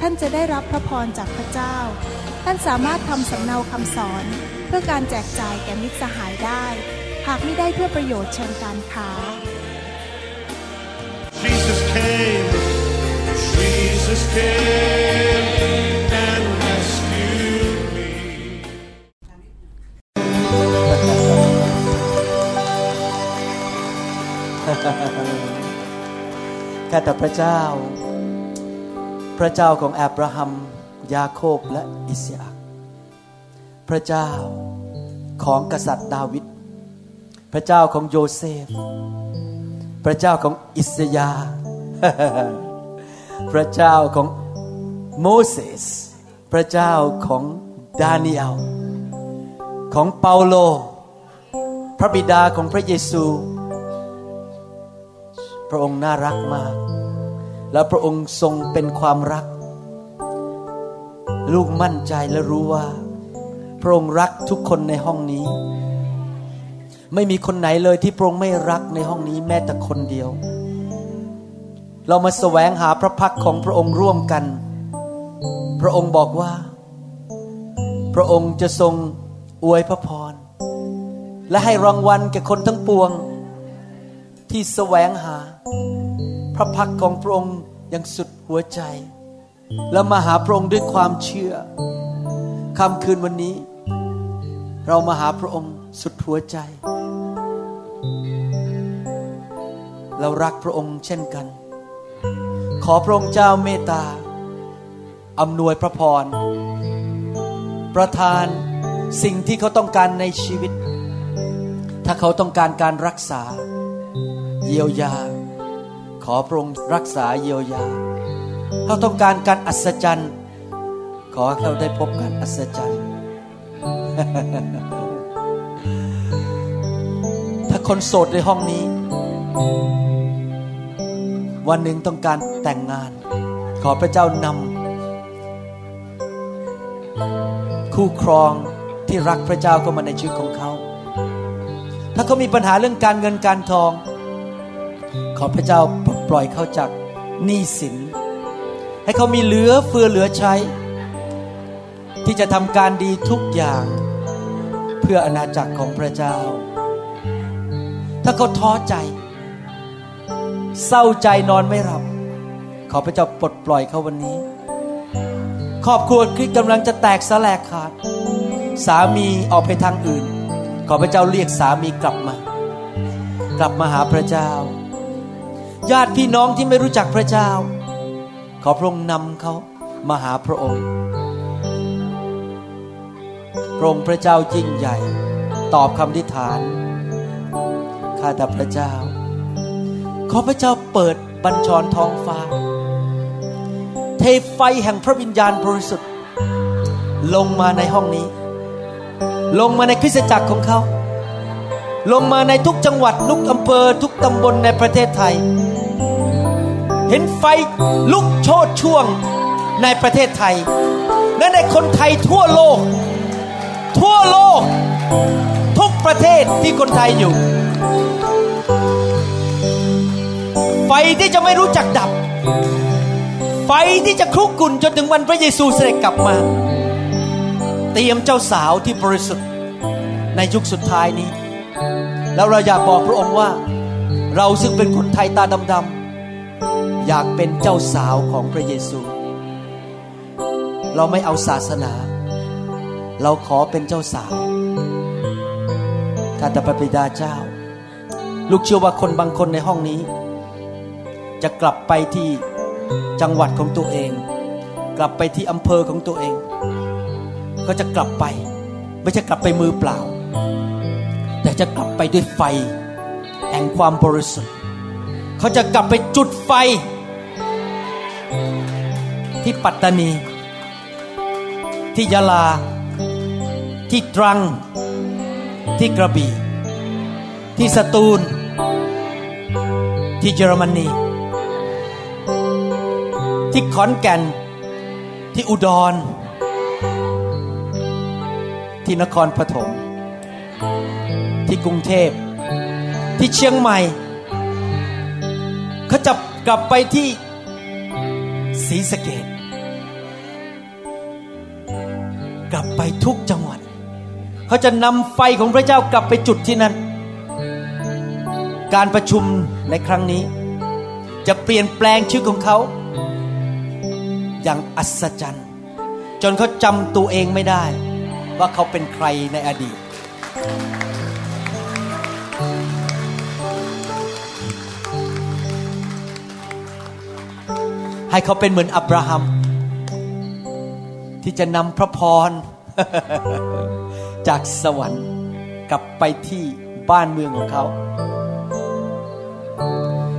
ท่านจะได้รับพระพรจากพระเจ้า ท่านสามารถทำสำเนาคำสอน เพื่อการแจกจ่ายแก่มิตรสหายได้ หากไม่ได้เพื่อประโยชน์เชิงการค้า Jesus came, Jesus came and rescued me. ข้าแต่พระเจ้า พระเจ้าของอับราฮัม ยาโคบและอิสยาพระเจ้าของกษัตริย์ดาวิด พระเจ้าของโยเซฟ พระเจ้าของอิสยา พระเจ้าของโมเสส พระเจ้าของดานิเอลของเปาโล พระบิดาของพระเยซู พระองค์น่ารักมาก และพระองค์ทรงเป็นความรัก ลูกมั่นใจและรู้ว่า พระองค์รักทุกคนในห้องนี้ ไม่มีคนไหนเลยที่พระองค์ไม่รักในห้องนี้แม้แต่คนเดียว เรามาแสวงหาพระพักของพระองค์ร่วมกัน พระองค์บอกว่า พระองค์จะทรงอวยพระพร และให้รางวัลแก่คนทั้งปวงที่แสวงหา พระพักของพระองค์อย่างสุดหัวใจ แล้วมาหาพระองค์ด้วยความเชื่อค่ำคืนวันนี้ เรามาหาพระองค์สุดหัวใจ เรารักพระองค์เช่นกัน ขอพระองค์เจ้าเมตตาอำนวยพระพร ประทานสิ่งที่เขาต้องการในชีวิต ถ้าเขาต้องการการรักษา เยียวยา อพระองค์รักษาเยียวยาเขาต้องการการอัศจรรย์ ขอให้เขาได้พบการอัศจรรย์ ถ้าคนโสดในห้องนี้ วันหนึ่งต้องการแต่งงาน ขอพระเจ้านำคู่ครองที่รักพระเจ้าเข้ามาในชีวิตของเขา ถ้าเขามีปัญหาเรื่องการเงินการทอง ขอพระเจ้าปล่อยเขาจากหนี้สิน ให้เขามีเหลือเฟือเหลือใช้ ที่จะทำการดีทุกอย่าง เพื่ออาณาจักรของพระเจ้า ถ้าเขาท้อใจ เศร้าใจนอนไม่หลับ ขอพระเจ้าปลดปล่อยเขาวันนี้ ครอบครัวที่กำลังจะแตกสลายขาด สามีออกไปทางอื่น ขอพระเจ้าเรียกสามีกลับมา กลับมาหาพระเจ้า ญาติพี่น้องที่ไม่รู้จักพระเจ้า ขอพระองค์นำเขามาหาพระองค์ พระองค์พระเจ้ายิ่งใหญ่ ตอบคำทิฐาน ข้าแต่พระเจ้า ขอพระเจ้าเปิดบัญชรท้องฟ้า เทไฟแห่งพระวิญญาณบริสุทธิ์ ลงมาในห้องนี้ ลงมาในคริสตจักรของเขา ลงมาในทุกจังหวัดทุกอำเภอทุกตำบลในประเทศไทย เห็นไฟลุกโชดช่วงในประเทศไทย และในคนไทยทั่วโลก ทั่วโลก ทุกประเทศที่คนไทยอยู่ ไฟที่จะไม่รู้จักดับ ไฟที่จะคลุกกลุ่นจนถึงวันพระเยซูเสด็จกลับมา เตรียมเจ้าสาวที่บริสุทธิ์ในยุคสุดท้ายนี้ แล้วเราอยากบอกพระองค์ว่า เราซึ่งเป็นคนไทยตาดำๆอยากเป็นเจ้าสาวของพระเยซู เราไม่เอาศาสนา เราขอเป็นเจ้าสาวข้าแต่พระบิดาเจ้า ลูกเชื่อว่าคนบางคนในห้องนี้ จะกลับไปที่จังหวัดของตัวเอง กลับไปที่อำเภอของตัวเอง ก็จะกลับไป ไม่ใช่กลับไปมือเปล่า จะกลับไปด้วยไฟ แห่งความบริสุทธิ์ เขาจะกลับไปจุดไฟ ที่ปัตตานี ที่ยะลา ที่ตรัง ที่กระบี่ ที่สตูล ที่เยอรมนี ที่ขอนแก่น ที่อุดร ที่นครปฐม ที่กรุงเทพ ที่เชียงใหม่เขาจะกลับไปที่ศรีสะเกดกลับไปทุกจังหวัด เขาจะนำไฟของพระเจ้ากลับไปจุดที่นั่นการประชุมในครั้งนี้ จะเปลี่ยนแปลงชีวิตของเขา อย่างอัศจรรย์ จนเขาจำตัวเองไม่ได้ ว่าเขาเป็นใครในอดีต ให้เขาเป็นเหมือนอับราฮัม ที่จะนำพระพร จากสวรรค์กลับไปที่บ้านเมืองของเขา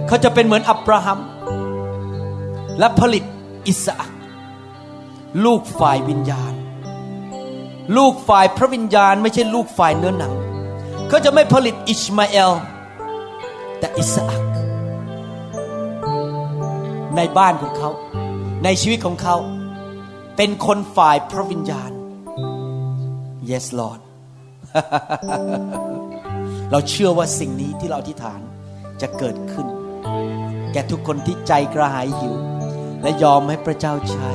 เขาจะเป็นเหมือนอับราฮัม และผลิตอิสอักลูกฝ่ายวิญญาณ ลูกฝ่ายพระวิญญาณ ไม่ใช่ลูกฝ่ายเนื้อหนัง เขาจะไม่ผลิตอิชมาเอล แต่อิสอัก ในบ้านของเขา ในชีวิตของเขา เป็นคนฝ่ายพระวิญญาณ yes Lord เราเชื่อว่าสิ่งนี้ที่เราอธิษฐานจะเกิดขึ้น แก่ทุกคนที่ใจกระหายหิว และยอมให้พระเจ้าใช้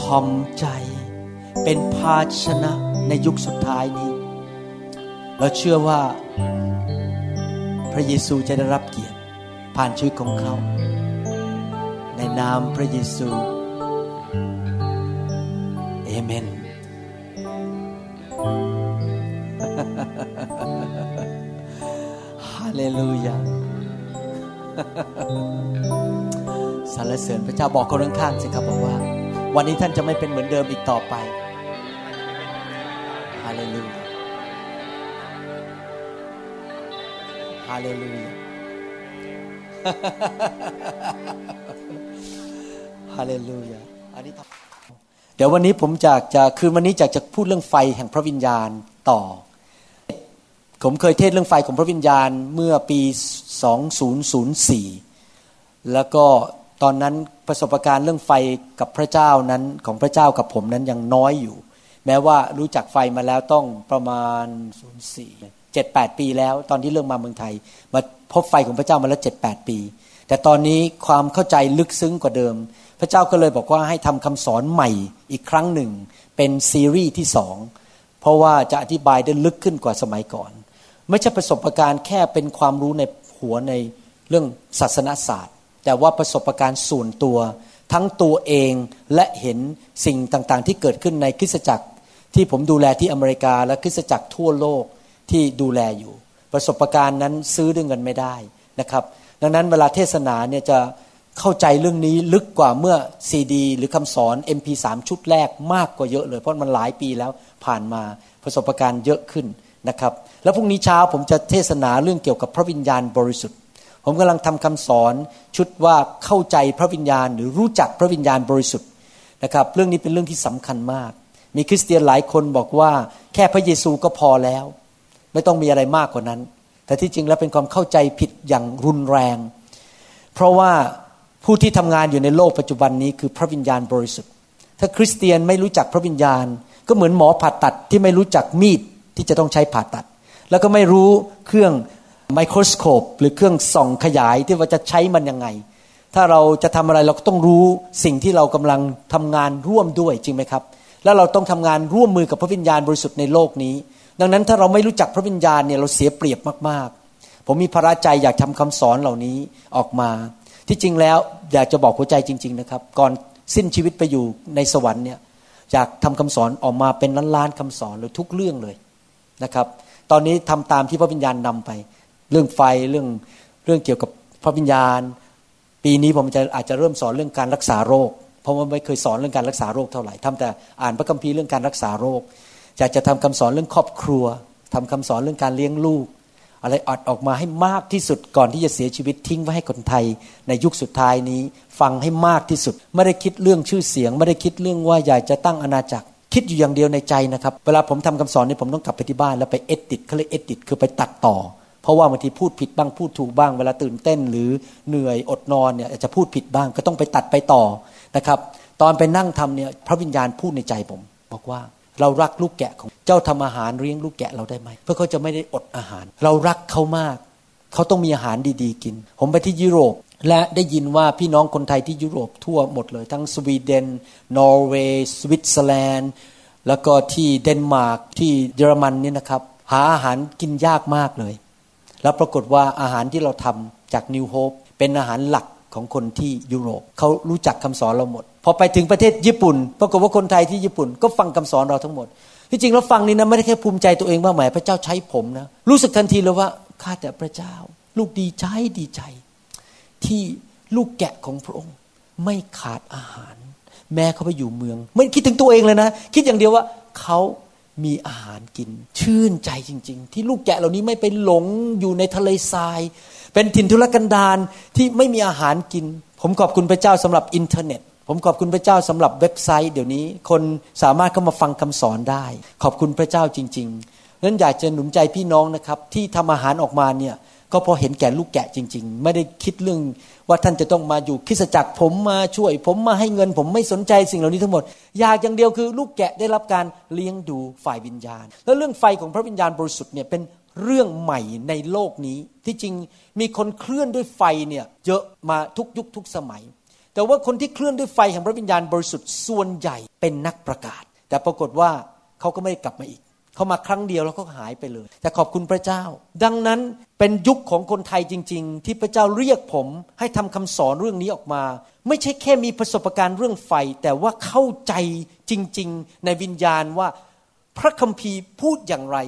ทอมใจ เป็นภาชนะในยุคสุดท้ายนี้ เราเชื่อว่า พระเยซูจะได้รับเกียรติผ่านชีวิตของเขา นนามพระเยซูเอเมน ฮาเลลูยาสรรเสริญพระเจ้าบอกคนข้างๆสิครับบอกว่า วันนี้ท่านจะไม่เป็นเหมือนเดิมอีกต่อไปฮาเลลูยาฮาเลลูยา ฮาเลลูยาอันนี้เดี๋ยววันนี้ผมจากจะคืนวันนี้จากจะพูดเรื่องไฟแห่งพระวิญญาณต่อ ผมเคยเทศเรื่องไฟของพระวิญญาณเมื่อปี 2004 แล้วก็ตอนนั้นประสบการณ์เรื่องไฟกับพระเจ้านั้นของพระเจ้ากับผมนั้นยังน้อยอยู่ แม้ว่ารู้จักไฟมาแล้วต้องประมาณ 04 78 ปีแล้ว ตอนที่เรื่องมาเมืองไทย มาพบไฟของพระเจ้ามาแล้ว 78 ปี แต่ตอนนี้ความเข้าใจลึกซึ้งกว่าเดิม พระเจ้าก็เลยบอกว่าให้ทำคำสอนใหม่อีกครั้งหนึ่ง เป็นซีรีส์ที่สองเพราะว่าจะอธิบายได้ลึกขึ้นกว่าสมัยก่อน ไม่ใช่ประสบการณ์แค่เป็นความรู้ในหัวในเรื่องศาสนศาสตร์ แต่ว่าประสบการณ์ส่วนตัว ทั้งตัวเองและเห็นสิ่งต่างๆ ที่เกิดขึ้นในคริสตจักร ที่ผมดูแลที่อเมริกาและคริสตจักรทั่วโลกที่ดูแลอยู่ ประสบการณ์นั้นซื้อด้วยเงินไม่ได้นะครับ ดังนั้นเวลาเทศนาเนี่ยจะ เข้าใจเรื่องนี้ลึกกว่าเมื่อซีดี หรือคำสอน MP3 ชุดแรกมากกว่าเยอะเลย เพราะมันหลายปีแล้วผ่านมาประสบการณ์เยอะขึ้นนะครับ แล้วพรุ่งนี้เช้าผมจะเทศนาเรื่องเกี่ยวกับพระวิญญาณบริสุทธิ์ ผมกำลังทำคำสอนชุดว่าเข้าใจพระวิญญาณหรือรู้จักพระวิญญาณบริสุทธิ์นะครับ เรื่องนี้เป็นเรื่องที่สำคัญมาก มีคริสเตียนหลายคนบอกว่า แค่พระเยซูก็พอแล้ว ไม่ต้องมีอะไรมากกว่านั้น แต่ที่จริงแล้วเป็นความเข้าใจผิดอย่างรุนแรง เพราะว่า ผู้ที่ทำงานอยู่ในโลกปัจจุบันนี้คือพระวิญญาณบริสุทธิ์ ถ้าคริสเตียนไม่รู้จักพระวิญญาณ ก็เหมือนหมอผ่าตัดที่ไม่รู้จักมีดที่จะต้องใช้ผ่าตัด แล้วก็ไม่รู้เครื่องไมโครสโคปหรือเครื่องส่องขยายที่ว่าจะใช้มันยังไง ถ้าเราจะทำอะไรเราก็ต้องรู้สิ่งที่เรากำลังทำงานร่วมด้วยจริงไหมครับ แล้วเราต้องทำงานร่วมมือกับพระวิญญาณบริสุทธิ์ในโลกนี้ ดังนั้นถ้าเราไม่รู้จักพระวิญญาณเนี่ยเราเสียเปรียบมากๆ ผมมีพระราใจอยากทำคำสอนเหล่านี้ออกมา ที่จริงแล้วอยากจะบอกหัวใจจริง ๆนะครับ ก่อนสิ้นชีวิตไปอยู่ในสวรรค์เนี่ยอยากทำคำสอนออกมาเป็นล้านๆคำสอนเลยทุกเรื่องเลยนะครับ ตอนนี้ทำตามที่พระวิญญาณนำไป เรื่องไฟเรื่องเรื่องเกี่ยวกับพระวิญญาณ ปีนี้ผมจะอาจจะเริ่มสอนเรื่องการรักษาโรค เพราะว่าไม่เคยสอนเรื่องการรักษาโรคเท่าไหร่ทำแต่อ่านพระคัมภีร์เรื่องการรักษาโรคอยากจะทำคำสอนเรื่องครอบครัวทำคำสอนเรื่องการเลี้ยงลูก อะไรอัดออกมาให้มากที่สุดก่อนที่จะเสียชีวิตทิ้งไว้ให้คนไทย ในยุคสุดท้ายนี้ ฟังให้มากที่สุด ไม่ได้คิดเรื่องชื่อเสียง ไม่ได้คิดเรื่องว่าอยากจะตั้งอาณาจักร คิดอยู่อย่างเดียวในใจนะครับ เวลาผมทำคำสอนนี่ผมต้องกลับไปที่บ้านแล้วไปเอดิตเขาเรียกเอดิตคือไปตัดต่อ เพราะว่าบางทีพูดผิดบ้างพูดถูกบ้าง เวลาตื่นเต้นหรือเหนื่อยอดนอนเนี่ยอาจจะพูดผิดบ้าง ก็ต้องไปตัดไปต่อนะครับ ตอนไปนั่งทำเนี่ยพระวิญญาณพูดในใจผม บอกว่า เรารักลูกแกะของเจ้าทำอาหารเลี้ยงลูกแกะเราได้ไหมเพื่อเขาจะไม่ได้อดอาหาร เรารักเขามาก เขาต้องมีอาหารดีๆกิน ผมไปที่ยุโรปและได้ยินว่าพี่น้องคนไทยที่ยุโรปทั่วหมดเลย ทั้งสวีเดน นอร์เวย์ สวิตเซอร์แลนด์ แล้วก็ที่เดนมาร์กที่เยอรมันนี่นะครับ หาอาหารกินยากมากเลย แล้วปรากฏว่าอาหารที่เราทำจาก New Hopeเป็นอาหารหลัก ของคนที่ยุโรปเขารู้จักคำสอนเราหมด พอไปถึงประเทศญี่ปุ่นปรากฏว่าคนไทยที่ญี่ปุ่นก็ฟังคำสอนเราทั้งหมด ที่จริงแล้วฟังนี่นะไม่ได้แค่ภูมิใจตัวเองว่าแหมพระเจ้าใช้ผมนะรู้สึกทันทีเลยว่าข้าแต่พระเจ้า ลูกดีใจดีใจ ที่ลูกแกะของพระองค์ ไม่ขาดอาหาร แม้เขาไปอยู่เมือง ไม่คิดถึงตัวเองเลยนะ คิดอย่างเดียวว่าเขา มีอาหารกิน ชื่นใจจริง ๆ ที่ลูกแกะเหล่านี้ไม่ไปหลงอยู่ในทะเลทราย เป็นถิ่นทุรกันดารที่ไม่มีอาหารกิน ผมขอบคุณพระเจ้าสำหรับอินเทอร์เน็ต ผมขอบคุณพระเจ้าสำหรับเว็บไซต์ เดี๋ยวนี้ คนสามารถเข้ามาฟังคำสอนได้ ขอบคุณพระเจ้าจริง ๆ นั้นอยากจะหนุนใจพี่น้องนะครับ ที่ทำอาหารออกมาเนี่ย ก็พอเห็นแก่ลูกแกะจริง ๆ ไม่ได้คิดเรื่องว่าท่านจะต้องมาอยู่คริสจักรผมมาช่วย ผมมาให้เงิน ผมไม่สนใจสิ่งเหล่านี้ทั้งหมด อยากอย่างเดียวคือลูกแกะได้รับการเลี้ยงดูฝ่ายวิญญาณ แล้วเรื่องไฟของพระวิญญาณบริสุทธิ์เนี่ยเป็นเรื่องใหม่ในโลกนี้ที่จริงมีคนเคลื่อนด้วยไฟเนี่ยเยอะมาทุกยุคทุกสมัย แต่ว่าคนที่เคลื่อนด้วยไฟแห่งพระวิญญาณบริสุทธิ์ส่วนใหญ่เป็นนักประกาศ แต่ปรากฏว่าเขาก็ไม่ได้กลับมาอีก เขามาครั้งเดียวแล้วก็หายไปเลย แต่ขอบคุณพระเจ้า ดังนั้นเป็นยุคของคนไทยจริง ๆ ที่พระเจ้าเรียกผมให้ทำคำสอนเรื่องนี้ออกมา ไม่ใช่แค่มีประสบการณ์เรื่องไฟ แต่ว่าเข้าใจจริง ๆ ในวิญญาณว่าพระคัมภีร์พูดอย่างไร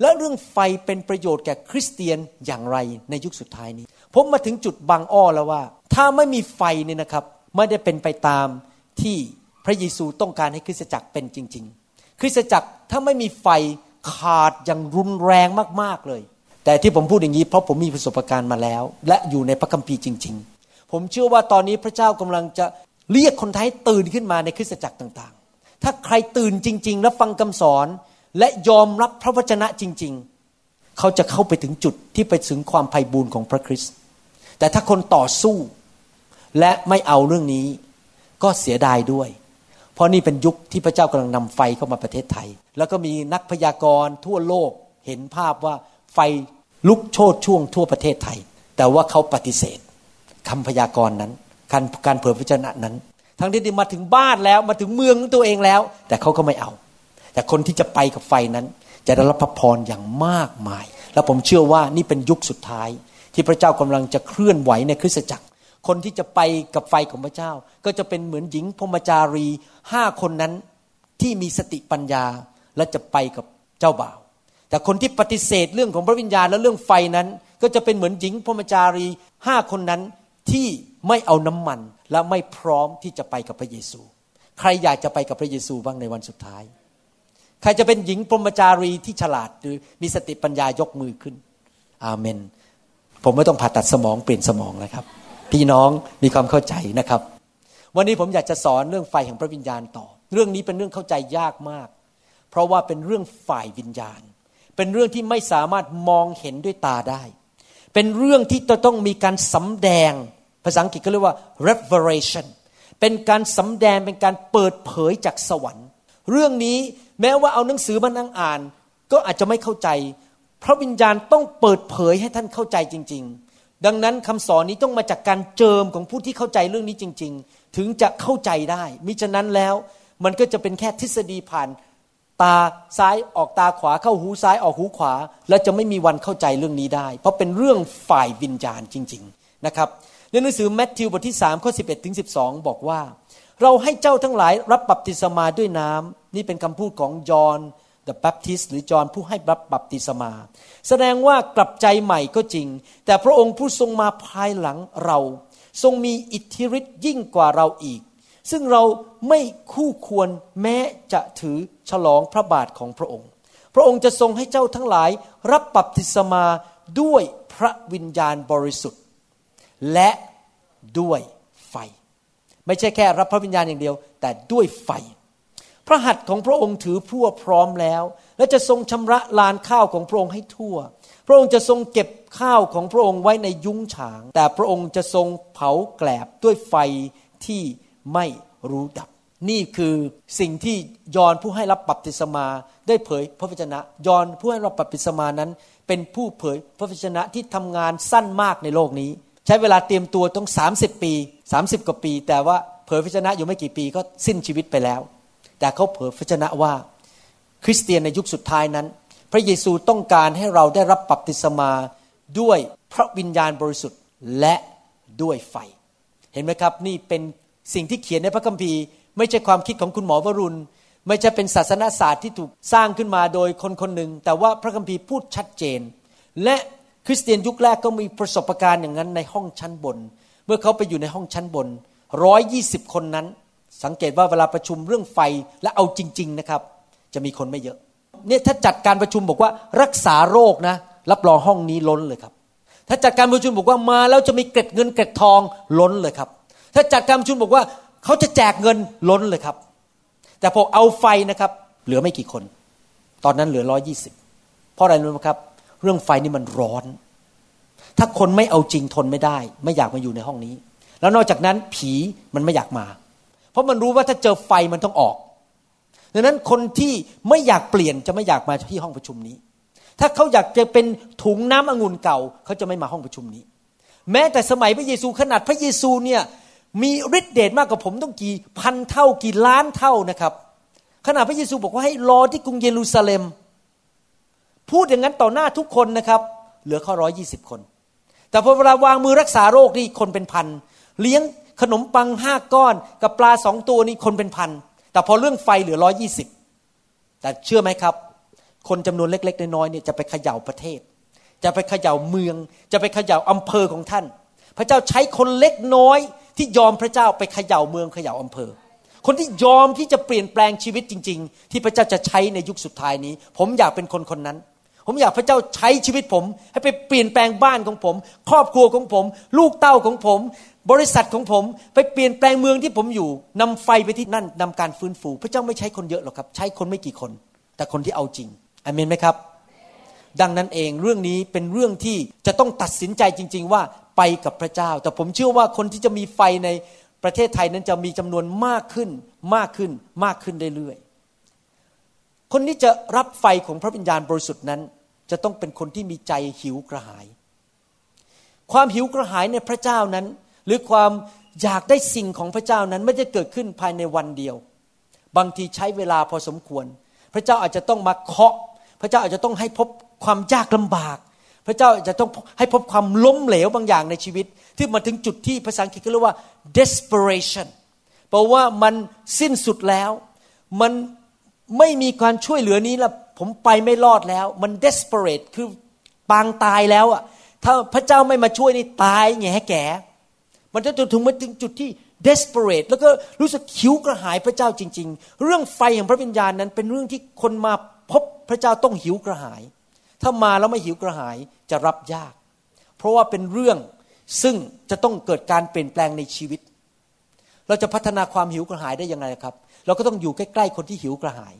และเรื่องไฟเป็นประโยชน์แก่คริสเตียนอย่างไรในยุคสุดท้ายนี้ ผมมาถึงจุดบางอ้อแล้วว่า ถ้าไม่มีไฟเนี่ยนะครับไม่ได้เป็นไปตามที่พระเยซูต้องการให้คริสตจักรเป็นจริง ๆ คริสตจักรถ้าไม่มีไฟขาดอย่างรุนแรงมากๆเลย แต่ที่ผมพูดอย่างนี้เพราะผมมีประสบการณ์มาแล้ว และอยู่ในพระคัมภีร์จริง ๆ ผมเชื่อว่าตอนนี้พระเจ้ากำลังจะเรียกคนไทยตื่นขึ้นมาในคริสตจักรต่างๆ ถ้าใครตื่นจริง ๆ และฟังคำสอน และยอมรับพระวจนะจริง ๆ เขาจะเข้าไปถึงจุดที่ไปถึงความไพ่บูรณ์ของพระคริสต์แต่ถ้าคนต่อสู้และไม่เอาเรื่องนี้ ก็เสียดายด้วย เพราะนี่เป็นยุคที่พระเจ้ากำลังนำไฟเข้ามาประเทศไทย แล้วก็มีนักพยากรณ์ทั่วโลกเห็นภาพว่าไฟลุกโชนช่วงทั่วประเทศไทย แต่ว่าเขาปฏิเสธคำพยากรณ์นั้น การการเผยพระชนะนั้น ทั้งที่มาถึงบ้านแล้วมาถึงเมืองของตัวเองแล้ว แต่เขาก็ไม่เอา แต่คนที่จะไปกับไฟนั้น จะได้รับพระพรอย่างมากมาย แล้วผมเชื่อว่านี่เป็นยุคสุดท้าย ที่พระเจ้ากำลังจะเคลื่อนไหวในคริสตจักร คนที่จะไปกับไฟของพระเจ้า ก็จะเป็นเหมือนหญิงพรมจารีห้าคนนั้นที่มีสติปัญญาและจะไปกับเจ้าบ่าว แต่คนที่ปฏิเสธเรื่องของพระวิญญาณและเรื่องไฟนั้น ก็จะเป็นเหมือนหญิงพรมจารีห้าคนนั้นที่ไม่เอาน้ำมันและไม่พร้อมที่จะไปกับพระเยซู ใครอยากจะไปกับพระเยซูบ้างในวันสุดท้าย ใครจะเป็นหญิงพรมจารีที่ฉลาดหรือมีสติปัญญายกมือขึ้น อาเมน ผมไม่ต้องผ่าตัดสมองเปลี่ยนสมองนะครับ พี่น้องมีความเข้าใจนะครับ วันนี้ผมอยากจะสอนเรื่องไฟแห่งพระวิญญาณต่อ เรื่องนี้เป็นเรื่องเข้าใจยากมาก เพราะว่าเป็นเรื่องฝ่ายวิญญาณ เป็นเรื่องที่ไม่สามารถมองเห็นด้วยตาได้ เป็นเรื่องที่จะต้องมีการสำแดง ภาษาอังกฤษก็เรียกว่า revelation เป็นการสำแดงเป็นการเปิดเผยจากสวรรค์ เรื่องนี้แม้ว่าเอาหนังสือมานั่งอ่าน ก็อาจจะไม่เข้าใจ พระวิญญาณต้องเปิดเผยให้ท่านเข้าใจจริง ๆ ดังนั้นคำสอนนี้ต้องมาจากการเจิมของผู้ที่เข้าใจเรื่องนี้จริง ๆ ถึงจะเข้าใจได้ มิฉะนั้นแล้วมันก็จะเป็นแค่ทฤษฎีผ่าน ตาซ้ายออกตาขวาเข้าหูซ้ายออกหูขวา แล้วจะไม่มีวันเข้าใจเรื่องนี้ได้ เพราะเป็นเรื่องฝ่ายวิญญาณจริง ๆนะครับในหนังสือแมทธิวบทที่3ข้อ11ถึง12 บอกว่า เราให้เจ้าทั้งหลายรับบัพติศมาด้วยน้ำนี่เป็นคำพูดของยอห์น the Baptist หรือจอห์นผู้ให้รับบัพติศมา แสดงว่ากลับใจใหม่ก็จริง แต่พระองค์ผู้ทรงมาภายหลังเรา ทรงมีอิทธิฤทธิ์ยิ่งกว่าเราอีก ซึ่งเราไม่คู่ควรแม้จะถือฉลองพระบาทของพระองค์ พระองค์จะทรงให้เจ้าทั้งหลายรับบัพติศมาด้วยพระวิญญาณบริสุทธิ์ และด้วยไฟ ไม่ใช่แค่รับพระวิญญาณอย่างเดียว แต่ด้วยไฟ พระหัตถ์ของพระองค์ถือพั่วพร้อมแล้ว และจะทรงชำระลานข้าวของพระองค์ให้ทั่ว พระองค์จะทรงเก็บข้าวของพระองค์ไว้ในยุ้งฉาง แต่พระองค์จะทรงเผาแกลบด้วยไฟที่ไม่รู้ดับ นี่คือสิ่งที่ยอนผู้ให้รับบัพติศมาได้เผยพระวจนะ ยอนผู้ให้รับบัพติศมานั้น เป็นผู้เผยพระวจนะที่ทำงานสั้นมากในโลกนี้ ใช้เวลาเตรียมตัวต้อง 30 ปี 30 กว่าปี แต่ว่าเผยพระวจนะอยู่ไม่กี่ปีก็สิ้นชีวิตไปแล้ว แต่เขาเผยพระวจนะว่า คริสเตียนในยุคสุดท้ายนั้น พระเยซูต้องการให้เราได้รับบัพติศมาด้วยพระวิญญาณบริสุทธิ์และด้วยไฟ เห็นไหมครับนี่เป็นสิ่งที่เขียนในพระคัมภีร์ ไม่ใช่ความคิดของคุณหมอวรุณ ไม่ใช่เป็นศาสนาศาสตร์ที่ถูกสร้างขึ้นมาโดยคนคนหนึ่ง แต่ว่าพระคัมภีร์พูดชัดเจน และคริสเตียนยุคแรกก็มีประสบการณ์อย่างนั้นในห้องชั้นบน เมื่อเขาไปอยู่ในห้องชั้นบนร้อยยี่สิบคนนั้น สังเกตว่าเวลาประชุมเรื่องไฟและเอาจริง ๆนะครับ จะมีคนไม่เยอะ เนี่ยถ้าจัดการประชุมบอกว่ารักษาโรคนะ รับรองห้องนี้ล้นเลยครับ ถ้าจัดการประชุมบอกว่ามาแล้วจะมีเกร็ดเงินเกร็ดทองล้นเลยครับ ถ้าจัดการประชุมบอกว่าเขาจะแจกเงินล้นเลยครับ แต่พอเอาไฟนะครับ เหลือไม่กี่คน ตอนนั้นเหลือร้อยี่สิบเพราะอะไรรู้ไหมครับ เรื่องไฟนี่มันร้อน ถ้าคนไม่เอาจริงทนไม่ได้ ไม่อยากมาอยู่ในห้องนี้ แล้วนอกจากนั้นผีมันไม่อยากมา เพราะมันรู้ว่าถ้าเจอไฟมันต้องออก ดังนั้นคนที่ไม่อยากเปลี่ยนจะไม่อยากมาที่ห้องประชุมนี้ ถ้าเขาอยากจะเป็นถุงน้ำองุ่นเก่าเขาจะไม่มาห้องประชุมนี้ แม้แต่สมัยพระเยซูขนาดพระเยซูเนี่ยมีฤทธิเดชมากกว่าผมต้องกี่พันเท่ากี่ล้านเท่านะครับ ขณะพระเยซูบอกว่าให้รอที่กรุงเยรูซาเล็ม พูดอย่างนั้นต่อหน้าทุกคนนะครับ เหลือข้อร้อยยี่สิบคน แต่พอเวลาวางมือรักษาโรคนี่คนเป็นพัน เลี้ยง ขนมปังห้าก้อน กับปลาสองตัวนี่คนเป็นพัน แต่พอเรื่องไฟเหลือร้อยี่สิบแต่เชื่อไหมครับ คนจำนวนเล็ก ๆ น้อยๆเนี่ยจะไปเขย่าประเทศ จะไปเขย่าเมือง จะไปเขย่าอำเภอของท่าน พระเจ้าใช้คนเล็กน้อยที่ยอมพระเจ้าไปเขย่าเมืองเขย่าอำเภอ คนที่ยอมที่จะเปลี่ยนแปลงชีวิตจริง ๆ ที่พระเจ้าจะใช้ในยุคสุดท้ายนี้ ผมอยากเป็นคนคนนั้นผมอยากพระเจ้าใช้ชีวิตผม ให้ไปเปลี่ยนแปลงบ้านของผม ครอบครัวของผม ลูกเต้าของผม บริษัทของผมไปเปลี่ยนแปลงเมืองที่ผมอยู่นำไฟไปที่นั่นนำการฟื้นฟู พระเจ้าไม่ใช้คนเยอะหรอกครับ ใช้คนไม่กี่คน แต่คนที่เอาจริงอเมนไหมครับ ดังนั้นเองเรื่องนี้เป็นเรื่องที่จะต้องตัดสินใจจริง ๆ ว่าไปกับพระเจ้า แต่ผมเชื่อว่าคนที่จะมีไฟในประเทศไทยนั้นจะมีจำนวนมากขึ้นมากขึ้นมากขึ้นเรื่อยๆคนที่จะรับไฟของพระวิญญาณบริสุทธิ์นั้น จะต้องเป็นคนที่มีใจหิวกระหาย ความหิวกระหายในพระเจ้านั้น หรือความอยากได้สิ่งของพระเจ้านั้นไม่ได้เกิดขึ้นภายในวันเดียว บางทีใช้เวลาพอสมควร พระเจ้าอาจจะต้องมาเคาะ พระเจ้าอาจจะต้องให้พบความยากลำบาก พระเจ้าจะต้องให้พบความล้มเหลวบางอย่างในชีวิต ที่มาถึงจุดที่ภาษาอังกฤษเขาเรียกว่า desperation แปลว่ามันสิ้นสุดแล้ว มันไม่มีการช่วยเหลือนี้แล้วผมไปไม่รอดแล้ว มัน desperate คือปางตายแล้วอะถ้าพระเจ้าไม่มาช่วยนี่ตายแง่แก่ มันจะถึงมาถึงจุดที่ desperate แล้วก็รู้สึกหิวกระหายพระเจ้าจริง ๆ เรื่องไฟแห่งพระวิญญาณนั้นเป็นเรื่องที่คนมาพบพระเจ้าต้องหิวกระหาย ถ้ามาแล้วไม่หิวกระหายจะรับยาก เพราะว่าเป็นเรื่องซึ่งจะต้องเกิดการเปลี่ยนแปลงในชีวิต เราจะพัฒนาความหิวกระหายได้ยังไงครับ เราก็ต้องอยู่ใกล้ๆคนที่หิวกระหาย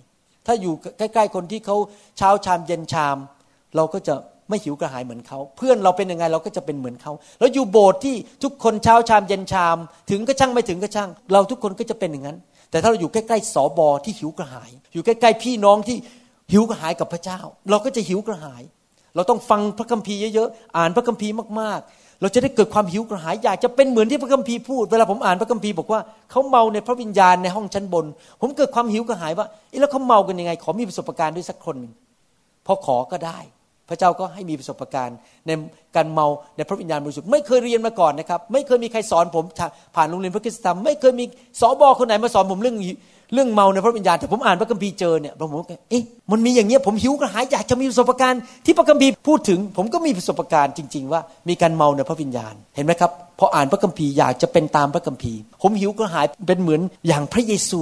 ถ้าอยู่ใกล้ๆคนที่เขาเช้าชามเย็นชาม เราก็จะ ไม่หิวกระหายเหมือนเขา เพื่อนเราเป็นยังไงเราก็จะเป็นเหมือนเขาแล้วอยู่โบสถ์ที่ทุกคนเช้าชามเย็นชาม ถึงก็ช่างไม่ถึงก็ช่าง เราทุกคนก็จะเป็นอย่างนั้น แต่ถ้าเราอยู่ใกล้ๆสอบอที่หิวกระหาย อยู่ใกล้ๆพี่น้องที่หิวกระหายกับพระเจ้า เราก็จะหิวกระหาย เราต้องฟังพระคัมภีร์เยอะๆอ่านพระคัมภีร์มากๆ เราจะได้เกิดความหิวกระหายอยากจะเป็นเหมือนที่พระคัมภีร์พูดเวลาผมอ่านพระคัมภีร์บอกว่าเขาเมาในพระวิญญาณในห้องชั้นบน ผมเกิดความหิวกระหายว่าเอ๊ะแล้วเขาเมากันยังไง ขอมีประสบการณ์ด้วยสักคนหนึ่งพอขอก็ได้ พระเจ้าก็ให้มีประสบการณ์ในการเมาในพระวิญญาณบริสุทธิ์ไม่เคยเรียนมาก่อนนะครับ ไม่เคยมีใครสอนผมผ่านโรงเรียนพระคุณธรรมไม่เคยมีสอบอคนไหนมาสอนผมเรื่องเรื่องเมาในพระวิญญาณแต่ผมอ่านพระคัมภีร์เจอเนี่ยผมบอกเอ๊ะมันมีอย่างเงี้ยผมหิวกระหายอยากจะมีประสบการณ์ที่พระคัมภีร์พูดถึง ผมก็มีประสบการณ์จริง ๆ ว่ามีการเมาในพระวิญญาณเห็นไหมครับพออ่านพระคัมภีร์อยากจะเป็นตามพระคัมภีร์ ผมหิวกระหายเป็นเหมือนอย่างพระเยซู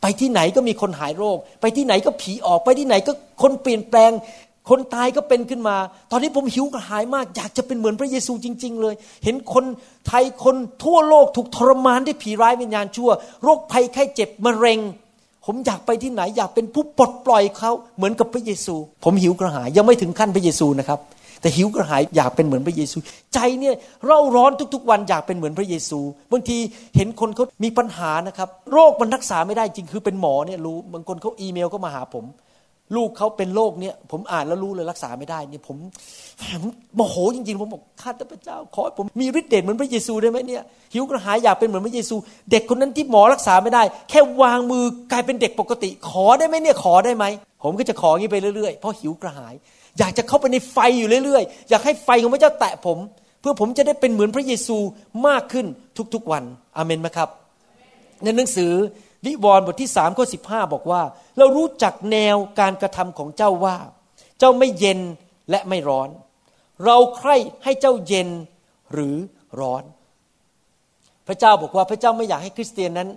ไปที่ไหนก็มีคนหายโรค ไปที่ไหนก็ผีออกไปที่ไหนก็คนเปลี่ยนแปลง คนตายก็เป็นขึ้นมา ตอนนี้ผมหิวกระหายมาก อยากจะเป็นเหมือนพระเยซูจริง ๆ เลย เห็นคนไทยคนทั่วโลกถูกทรมานด้วยผีร้ายวิญญาณชั่ว โรคภัยไข้เจ็บมะเร็ง ผมอยากไปที่ไหนอยากเป็นผู้ปลดปล่อยเขาเหมือนกับพระเยซู ผมหิวกระหายยังไม่ถึงขั้นพระเยซูนะครับ แต่หิวกระหายอยากเป็นเหมือนพระเยซู ใจเนี่ยเร่าร้อนทุกๆ วันอยากเป็นเหมือนพระเยซูบางทีเห็นคนเขามีปัญหานะครับ โรคมันรักษาไม่ได้จริงคือเป็นหมอเนี่ยรู้บางคนเขาอีเมลก็มาหาผม ลูกเขาเป็นโรคเนี่ยผมอ่านแล้วรู้เลยรักษาไม่ได้เนี่ยผมผมโมโหจริงๆ ผมบอกข้าแต่พระเจ้า ขอให้ผมมีฤทธิ์เดชเหมือนพระเยซูได้ไหมเนี่ยหิวกระหายอยากเป็นเหมือนพระเยซู เด็กคนนั้นที่หมอรักษาไม่ได้ แค่วางมือกลายเป็นเด็กปกติ ขอได้ไหมเนี่ยขอได้ไหมผมก็จะขออย่างนี้ไปเรื่อยๆเพราะหิวกระหาย อยากจะเข้าไปในไฟอยู่เรื่อยๆ อยากให้ไฟของพระเจ้าแตะผม เพื่อผมจะได้เป็นเหมือนพระเยซูมากขึ้นทุกๆวันอเมนไหมครับในหนังสือ วิวรณ์บทที่สามข้อสิบห้าบอกว่า เรารู้จักแนวการกระทำของเจ้าว่า เจ้าไม่เย็นและไม่ร้อน เราใคร่ให้เจ้าเย็นหรือร้อน พระเจ้าบอกว่าพระเจ้าไม่อยากให้คริสเตียนนั้น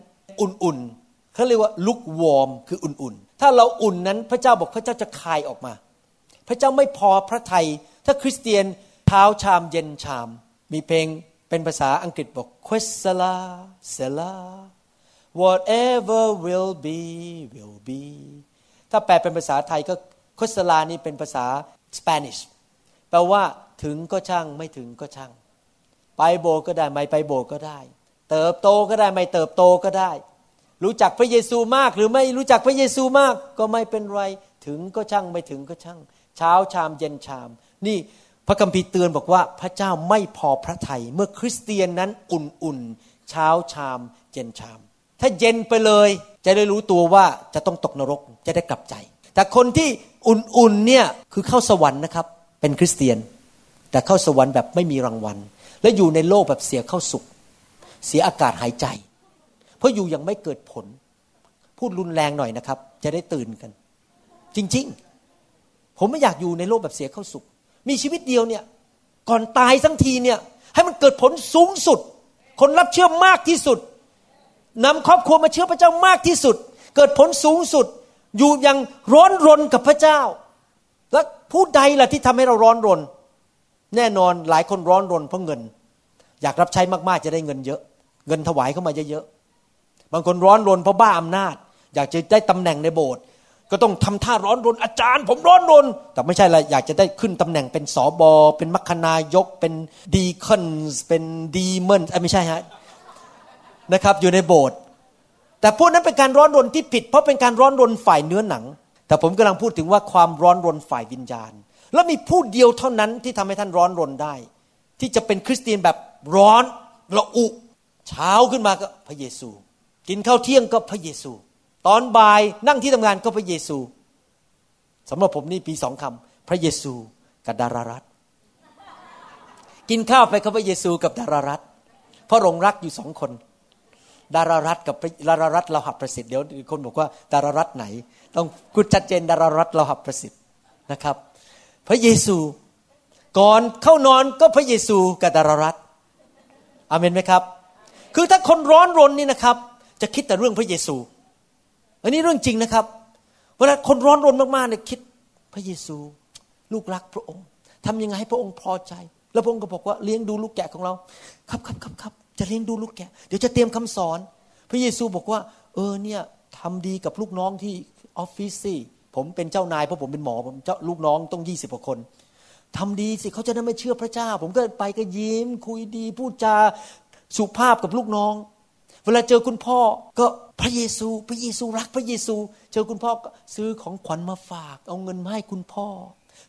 อุ่นๆเขาเรียกว่าลุกวอร์มคืออุ่นๆ ถ้าเราอุ่นนั้นพระเจ้าบอกพระเจ้าจะคายออกมา พระเจ้าไม่พอพระทัยถ้าคริสเตียนเท้าชามเย็นชาม มีเพลงเป็นภาษาอังกฤษบอก q u e s a l a s e l a whatever will be will be ถ้าแปลเป็นภาษาไทยก็คสลานี่เป็นภาษาสเปนิชแปลว่าถึงก็ช่างไม่ถึงก็ช่าง ไปโบก็ได้ไม่ไปโบก็ได้ เติบโตก็ได้ไม่เติบโตก็ได้ รู้จักพระเยซูมาก หรือไม่รู้จักพระเยซูมาก ก็ไม่เป็นไร ถึงก็ช่างไม่ถึงก็ช่าง เช้าชามเย็นชาม นี่พระคัมภีร์เตือนบอกว่าพระเจ้าไม่พอพระทัยเมื่อคริสเตียนนั้นอุ่นๆเช้าชามเย็นชาม ถ้าเย็นไปเลยจะได้รู้ตัวว่าจะต้องตกนรกจะได้กลับใจ แต่คนที่อุ่นๆเนี่ยคือเข้าสวรรค์นะครับ เป็นคริสเตียน แต่เข้าสวรรค์แบบไม่มีรางวัล และอยู่ในโลกแบบเสียเข้าสุข เสียอากาศหายใจ เพราะอยู่ยังไม่เกิดผล พูดรุนแรงหน่อยนะครับ จะได้ตื่นกัน จริงๆ ผมไม่อยากอยู่ในโลกแบบเสียเข้าสุข มีชีวิตเดียวเนี่ย ก่อนตายทั้งทีเนี่ย ให้มันเกิดผลสูงสุด คนรับเชื่อมากที่สุด นำครอบครัวมาเชื่อพระเจ้ามากที่สุด เกิดผลสูงสุด อยู่ยังร้อนรนกับพระเจ้า และผู้ใดล่ะที่ทำให้เราร้อนรน แน่นอนหลายคนร้อนรนเพราะเงิน อยากรับใช้มากๆจะได้เงินเยอะ เงินถวายเข้ามาเยอะๆบางคนร้อนรนเพราะบ้าอำนาจ อยากจะได้ตำแหน่งในโบสถ์ก็ต้องทำท่าร้อนรนอาจารย์ ผมร้อนรน แต่ไม่ใช่ละอยากจะได้ขึ้นตำแหน่งเป็นสอบอเป็นมัคคณายก เป็นดีคอนเป็นดีเมนไม่ใช่ฮะ นะครับอยู่ในโบสถ์แต่พวกนั้นเป็นการร้อนรนที่ผิด เพราะเป็นการร้อนรนฝ่ายเนื้อหนัง แต่ผมกำลังพูดถึงว่าความร้อนรนฝ่ายวิญญาณ แล้วมีผู้เดียวเท่านั้นที่ทำให้ท่านร้อนรนได้ ที่จะเป็นคริสเตียนแบบร้อนระอุเช้าขึ้นมาก็พระเยซู กินข้าวเที่ยงก็พระเยซู ตอนบ่ายนั่งที่ทำงานก็พระเยซูสำหรับผมนี่ปีสองคำพระเยซูกับดารารัตกินข้าวไปกับพระเยซูกับดารารัตเพราะรงรักอยู่สองคน ดารารัฐกับดารารัฐเราหับประสิทธิ์เดี๋ยวคนบอกว่าดารารัฐไหน ต้องกุดชัดเจนดารารัฐเราหับประสิทธิ์นะครับ พระเยซูก่อนเข้านอนก็พระเยซูกับดารารัฐอเมนไหมครับ คือถ้าคนร้อนรนนี่นะครับ จะคิดแต่เรื่องพระเยซู อันนี้เรื่องจริงนะครับ เวลาคนร้อนรนมากๆเนี่ยคิดพระเยซู ลูกรักพระองค์ทำยังไงให้พระองค์พอใจ แล้วพระองค์ก็บอกว่าเลี้ยงดูลูกแกะของเรา ครับครับครับครับ จะเลี้ยงดูลูกแกะ เดี๋ยวจะเตรียมคำสอน พระเยซูบอกว่า เออเนี่ยทำดีกับลูกน้องที่ออฟฟิศสิผมเป็นเจ้านายเพราะผมเป็นหมอผมเจ้าลูกน้องต้องยี่สิบกว่าคนทำดีสิเขาจะได้ไม่เชื่อพระเจ้า ผมก็ไปก็ยิ้ม คุยดีพูดจาสุภาพกับลูกน้อง เวลาเจอคุณพ่อก็พระเยซู พระเยซูรักพระเยซู เจอคุณพ่อก็ซื้อของขวัญมาฝาก เอาเงินมาให้คุณพ่อ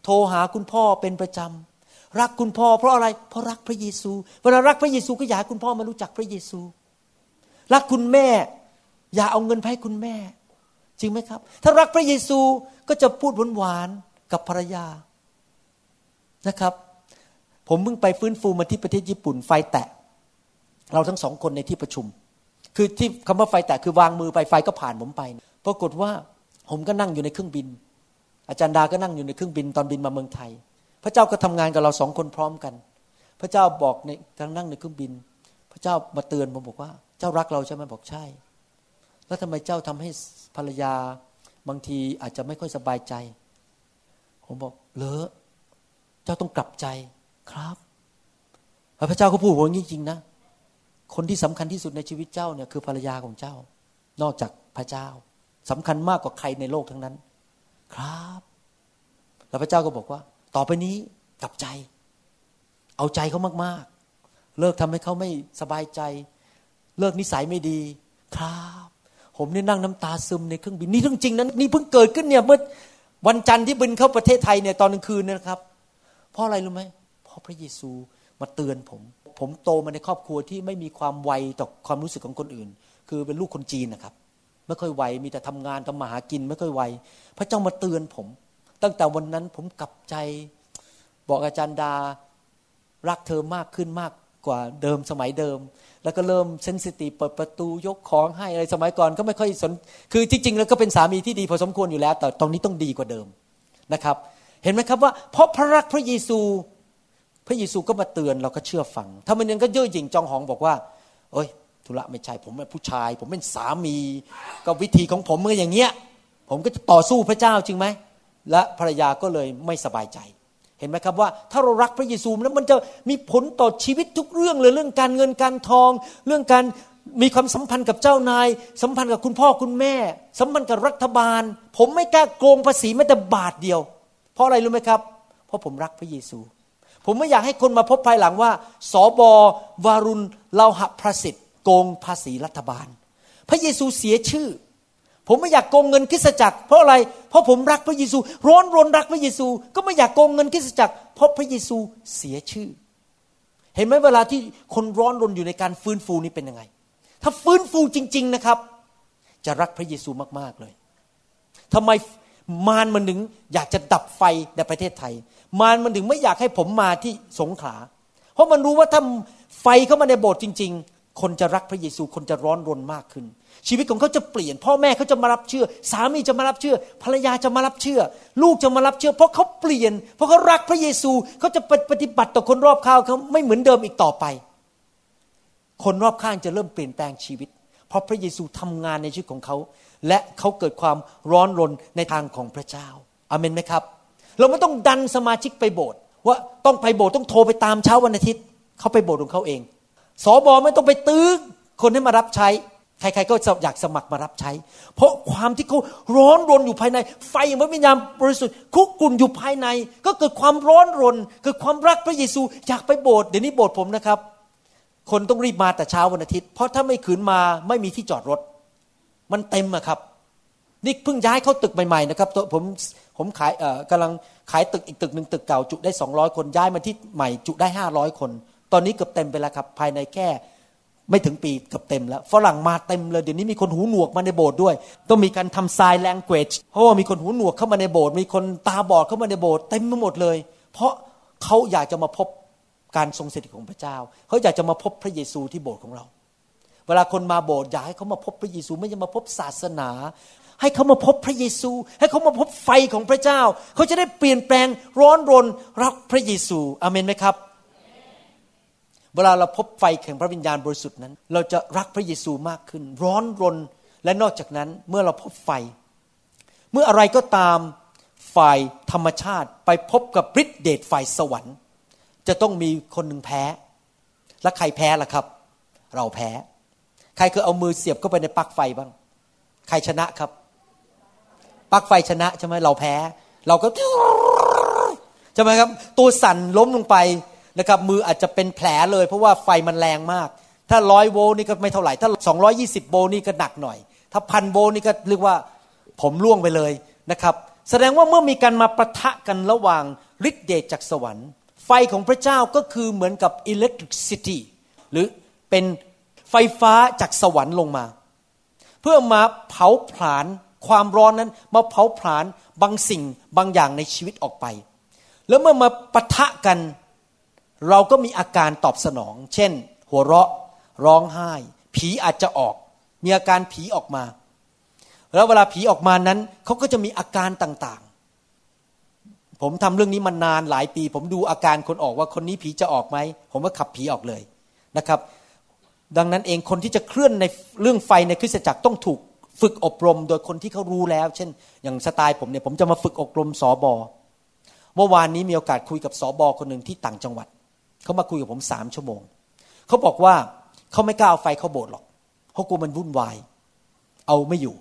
โทรหาคุณพ่อเป็นประจำ รักคุณพ่อเพราะอะไร เพราะรักพระเยซู เวลารักพระเยซูก็อยากให้คุณพ่อมารู้จักพระเยซู รักคุณแม่ อย่าเอาเงินไปให้คุณแม่ จริงไหมครับ ถ้ารักพระเยซูก็จะพูดหวานๆกับภรรยานะครับ ผมเพิ่งไปฟื้นฟูมาที่ประเทศญี่ปุ่นไฟแตะ เราทั้งสองคนในที่ประชุม คือที่คำว่าไฟแตะคือวางมือไปไฟก็ผ่านผมไป ปรากฏว่าผมก็นั่งอยู่ในเครื่องบิน อาจารย์ดาก็นั่งอยู่ในเครื่องบินตอนบินมาเมืองไทย ระเจ้าก็ทำงานกับเราสองคนพร้อมกัน พระเจ้าบอกในทางนั่งในเครื่องบิน พระเจ้ามาเตือนผมบอกว่า เจ้ารักเราใช่ไหมบอกใช่ แล้วทำไมเจ้าทำให้ภรรยาบางทีอาจจะไม่ค่อยสบายใจ ผมบอกเลอะเจ้าต้องกลับใจครับพระเจ้าก็พูดว่าจริงๆนะ คนที่สำคัญที่สุดในชีวิตเจ้าเนี่ยคือภรรยาของเจ้า นอกจากพระเจ้าสำคัญมากกว่าใครในโลกทั้งนั้น ครับ แล้วพระเจ้าก็บอกว่า ต่อไปนี้กลับใจ เอาใจเขามากๆ เลิกทำให้เขาไม่สบายใจ เลิกนิสัยไม่ดี ครับ ผมนี่นั่งน้ำตาซึมในเครื่องบินนี่เรื่องจริงนั้นนี่เพิ่งเกิดขึ้นเนี่ยเมื่อวันจันทร์ที่บินเข้าประเทศไทยเนี่ยตอนกลางคืนนะครับ เพราะอะไรรู้ไหมเพราะพระเยซูมาเตือนผม ผมโตมาในครอบครัวที่ไม่มีความไวต่อความรู้สึกของคนอื่น คือเป็นลูกคนจีนนะครับ ไม่ค่อยไวมีแต่ทำงานทำมาหากิน ไม่ค่อยไวพระเจ้ามาเตือนผม ตั้งแต่วันนั้นผมกลับใจ บอกอาจารย์ดารักเธอมากขึ้นมากกว่าเดิมสมัยเดิม แล้วก็เริ่มเซนซิทีเปิดประตูยกของให้อะไรสมัยก่อนก็ไม่ค่อยสนคือที่จริงแล้วก็เป็นสามีที่ดีพอสมควรอยู่แล้ว แต่ตรงนี้ต้องดีกว่าเดิมนะครับ เห็นไหมครับว่า เพราะพระรักพระเยซู พระเยซูก็มาเตือนเราก็เชื่อฟัง ถ้ามันยังก็เย่อหยิ่งจองหองบอกว่า เอ้ยธุระไม่ใช่ผมเป็นผู้ชาย ผมเป็นสามี ก็วิธีของผมเมื่ออย่างเงี้ย ผมก็จะต่อสู้พระเจ้าจริงไหม และภรรยาก็เลยไม่สบายใจ เห็นไหมครับว่า ถ้าเรารักพระเยซูแล้วมันจะมีผลต่อชีวิตทุกเรื่องเลยเรื่องการเงินการทอง เรื่องการมีความสัมพันธ์กับเจ้านาย สัมพันธ์กับคุณพ่อคุณแม่ สัมพันธ์กับรัฐบาล ผมไม่กล้าโกงภาษีแม้แต่บาทเดียว เพราะอะไรรู้ไหมครับ เพราะผมรักพระเยซู ผมไม่อยากให้คนมาพบภายหลังว่าสอบอวารุณเลาหะพระสิทธิ์โกงภาษีรัฐบาล พระเยซูเสียชื่อ ผมไม่อยากโกงเงินคริสตจักร เพราะอะไร เพราะผมรักพระเยซู ร้อนรนรักพระเยซู ก็ไม่อยากโกงเงินคริสตจักร เพราะพระเยซูเสียชื่อ เห็นไหมเวลาที่คนร้อนรนอยู่ในการฟื้นฟูนี่เป็นยังไง ถ้าฟื้นฟูจริง ๆนะครับ จะรักพระเยซูมากๆเลยทำไมมารมันถึงอยากจะดับไฟในประเทศไทย มารมันถึงไม่อยากให้ผมมาที่สงขลาเพราะมันรู้ว่าถ้าไฟเข้ามาในโบสถ์จริงๆ คนจะรักพระเยซูคนจะร้อนรนมากขึ้น ชีวิตของเขาจะเปลี่ยน พ่อแม่เขาจะมารับเชื่อ สามีจะมารับเชื่อ ภรรยาจะมารับเชื่อ ลูกจะมารับเชื่อ เพราะเขาเปลี่ยน เพราะเขารักพระเยซูเขาจะปฏิบัติต่อคนรอบข้างเขาไม่เหมือนเดิมอีกต่อไป คนรอบข้างจะเริ่มเปลี่ยนแปลงชีวิต เพราะพระเยซูทำงานในชีวิตของเขา และเขาเกิดความร้อนรนในทางของพระเจ้าอาเมนไหมครับ เราไม่ต้องดันสมาชิกไปโบสถ์ว่าต้องไปโบสถ์ต้องโทรไปตามเช้าวันอาทิตย์เขาไปโบสถ์ของเขาเอง สอบอไม่ต้องไปตื้อคนให้มารับใช้ ใครๆก็อยากสมัครมารับใช้ เพราะความที่เขาร้อนรนอยู่ภายใน ไฟพระวิญญาณบริสุทธิ์คุกกุ่นอยู่ภายใน ก็เกิดความร้อนรน เกิดความรักพระเยซู อยากไปโบสถ์เดี๋ยวนี้โบสถ์ผมนะครับ คนต้องรีบมาแต่เช้าวันอาทิตย์ เพราะถ้าไม่ขืนมาไม่มีที่จอดรถ มันเต็มอะครับ นี่เพิ่งย้ายเข้าตึกใหม่ๆนะครับผมผมขายกำลังขายตึกอีกตึกหนึ่งตึกเก่าจุได้200คนย้ายมาที่ใหม่จุได้500คน ตอนนี้เกือบเต็มไปแล้วครับ ภายในแค่ไม่ถึงปีเกือบเต็มแล้ว ฝรั่งมาเต็มเลย เดี๋ยวนี้มีคนหูหนวกมาในโบสถ์ด้วย ต้องมีการทำ sign language เพราะว่ามีคนหูหนวกเข้ามาในโบสถ์มีคนตาบอดเข้ามาในโบสถ์เต็มไปหมดเลย เพราะเขาอยากจะมาพบการทรงสถิตของพระเจ้า เขาอยากจะมาพบพระเยซูที่โบสถ์ของเรา เวลาคนมาโบสถ์อยากให้เขามาพบพระเยซูไม่ใช่มาพบศาสนา ให้เขามาพบพระเยซู ให้เขามาพบไฟของพระเจ้า เขาจะได้เปลี่ยนแปลงร้อนรนรักพระเยซูอเมนไหมครับ เวลาเราพบไฟแห่งพระวิญญาณบริสุทธิ์นั้น เราจะรักพระเยซูมากขึ้น ร้อนรน และนอกจากนั้นเมื่อเราพบไฟ เมื่ออะไรก็ตามฝ่ายธรรมชาติไปพบกับฤทธิเดชฝ่ายสวรรค์ จะต้องมีคนหนึ่งแพ้ และใครแพ้ล่ะครับ เราแพ้ ใครเคยเอามือเสียบเข้าไปในปลั๊กไฟบ้าง ใครชนะครับปลั๊กไฟชนะใช่ไหมเราแพ้ เราก็ใช่ไหมครับ ตัวสั่นล้มลงไป นะครับมืออาจจะเป็นแผลเลย เพราะว่าไฟมันแรงมาก ถ้าร้อยโวลต์นี่ก็ไม่เท่าไหร่ ถ้าสองยี่สิบโวลต์นี่ก็หนักหน่อย ถ้าพันโวลต์นี่ก็เรียกว่าผมล่วงไปเลยนะครับแสดงว่าเมื่อมีการมาประทะกันระหว่างฤทธิเดชจากสวรรค์ ไฟของพระเจ้าก็คือเหมือนกับ electricity หรือเป็นไฟฟ้าจากสวรรค์ลงมา เพื่อมาเผาผลาญความร้อนนั้นมาเผาผลาญบางสิ่งบางอย่างในชีวิตออกไป แล้วเมื่อมาปะทะกัน เราก็มีอาการตอบสนอง เช่น หัวเราะร้องไห้ ผีอาจจะออก มีอาการผีออกมา แล้วเวลาผีออกมานั้นเขาก็จะมีอาการต่างๆ ผมทำเรื่องนี้มานานหลายปี ผมดูอาการคนออกว่าคนนี้ผีจะออกไหมผมก็ขับผีออกเลยนะครับ ดังนั้นเองคนที่จะเคลื่อนในเรื่องไฟในคริสตจักรต้องถูกฝึกอบรมโดยคนที่เขารู้แล้ว เช่น อย่างสไตล์ผมเนี่ยผมจะมาฝึกอบรมสอบอเมื่อวานนี้มีโอกาสคุยกับสอบอคนหนึ่งที่ต่างจังหวัด เขามาคุยกับผมสามชั่วโมง เขาบอกว่าเขาไม่กล้าเอาไฟเข้าโบสถ์หรอกเขากลัวมันวุ่นวาย เอาไม่อยู่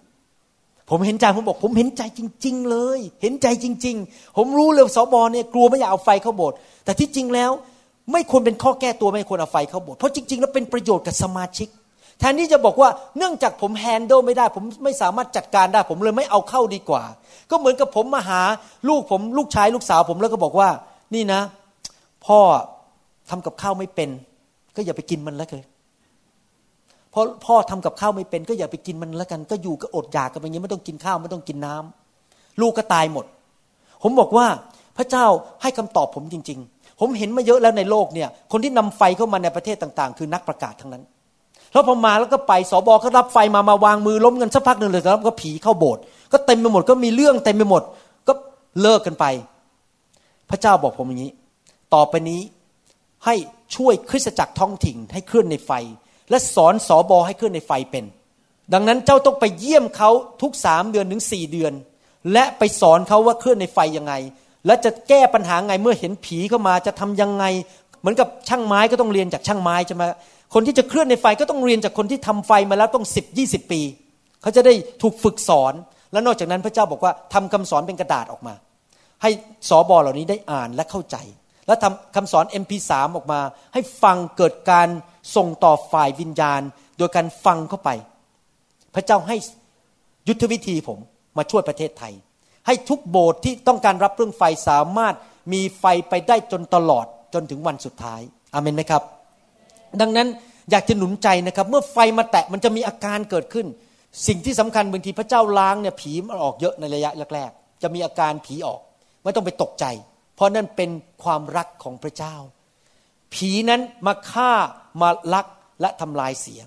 ผมเห็นใจผมบอก ผมเห็นใจจริง ๆ เลย เห็นใจจริง ๆ ผมรู้เลยสบอเนี่ยกลัวไม่อยากเอาไฟเข้าโบสถ์แต่ที่จริงแล้ว ไม่ควรเป็นข้อแก้ตัวไม่ควรเอาไฟเข้าโบสถ์เพราะจริง ๆ แล้วเป็นประโยชน์กับสมาชิกแทนที่จะบอกว่าเนื่องจากผมแฮนด์ลไม่ได้ ผมไม่สามารถจัดการได้ ผมเลยไม่เอาเข้าดีกว่า ก็เหมือนกับผมมาหาลูกผมลูกชายลูกสาวผมแล้วก็บอกว่า นี่นะ พ่อ ทำกับข้าวไม่เป็น ก็อย่าไปกินมันแล้วเลยพราะพ่อทำกับข้าวไม่เป็น ก็อย่าไปกินมันแล้วกัน ก็อยู่ก็อดอยากกันอย่างนี้ไม่ต้องกินข้าวไม่ต้องกินน้ำลูกก็ตายหมด ผมบอกว่าพระเจ้าให้คำตอบผมจริง ๆ ผมเห็นมาเยอะแล้วในโลกเนี่ย คนที่นำไฟเข้ามาในประเทศต่าง ๆ คือนักประกาศทั้งนั้นแล้วพอมาแล้วก็ไปสบอก็รับไฟมามาวางมือล้มกันสักพักหนึ่งเลยแล้วก็ผีเข้าโบสถ์ก็เต็มไปหมดก็มีเรื่องเต็มไปหมด ก็เลิกกันไป พระเจ้าบอกผมอย่างนี้ ต่อไปนี้ ให้ช่วยคริสตจักรท้องถิ่นให้เคลื่อนในไฟ และสอนสอบอให้ขึ้นในไฟเป็น ดังนั้นเจ้าต้องไปเยี่ยมเขาทุกสามเดือนถึงสี่เดือน และไปสอนเขาว่าเคลื่อนในไฟยังไง และจะแก้ปัญหาไงเมื่อเห็นผีเข้ามาจะทำยังไง เหมือนกับช่างไม้ก็ต้องเรียนจากช่างไม้ใช่ไหมคนที่จะเคลื่อนในไฟก็ต้องเรียนจากคนที่ทำไฟมาแล้วต้องสิบยี่สิบปี เขาจะได้ถูกฝึกสอน และนอกจากนั้นพระเจ้าบอกว่าทำคำสอนเป็นกระดาษออกมา ให้สอบอเหล่านี้ได้อ่านและเข้าใจ และทำคำสอน MP3 ออกมา ให้ฟังเกิดการส่งต่อฝ่ายวิญญาณ โดยการฟังเข้าไป พระเจ้าให้ยุทธวิธีผมมาช่วยประเทศไทย ให้ทุกโบสถ์ที่ต้องการรับเรื่องไฟสามารถมีไฟไปได้จนตลอดจนถึงวันสุดท้ายอเมนไหมครับ ดังนั้นอยากจะหนุนใจนะครับ เมื่อไฟมาแตะมันจะมีอาการเกิดขึ้น สิ่งที่สำคัญบางทีพระเจ้าล้างเนี่ยผีมันออกเยอะในระยะแรกๆจะมีอาการผีออก ไม่ต้องไปตกใจ เพราะนั่นเป็นความรักของพระเจ้า ผีนั้นมาฆ่ามาลักและทำลายเสีย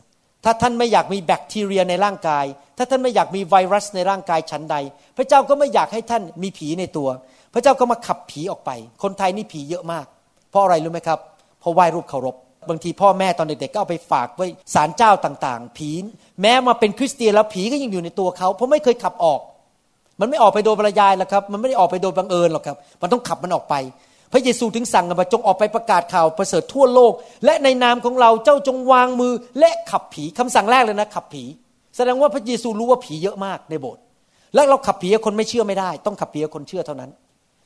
ถ้าท่านไม่อยากมีแบคทีเรียในร่างกาย ถ้าท่านไม่อยากมีไวรัสในร่างกายชั้นใด พระเจ้าก็ไม่อยากให้ท่านมีผีในตัว พระเจ้าก็มาขับผีออกไป คนไทยนี่ผีเยอะมาก เพราะอะไรรู้ไหมครับเพราะไหว้รูปเคารพบางทีพ่อแม่ตอนเด็กๆก็เอาไปฝากไว้ศาลเจ้าต่างๆ ผี แม้มาเป็นคริสเตียนแล้วผีก็ยังอยู่ในตัวเขา เพราะไม่เคยขับออก มันไม่ออกไปโดยปรยายหรอกครับ มันไม่ได้ออกไปโดยบังเอิญหรอกครับ มันต้องขับมันออกไป พระเยซูถึงสั่งกันว่าจงออกไปประกาศข่าวประเสริฐทั่วโลก และในนามของเราเจ้าจงวางมือและขับผีคำสั่งแรกเลยนะขับผี แสดงว่าพระเยซูรู้ว่าผีเยอะมากในโบสถ์และเราขับผีคนไม่เชื่อไม่ได้ ต้องขับผีคนเชื่อเท่านั้น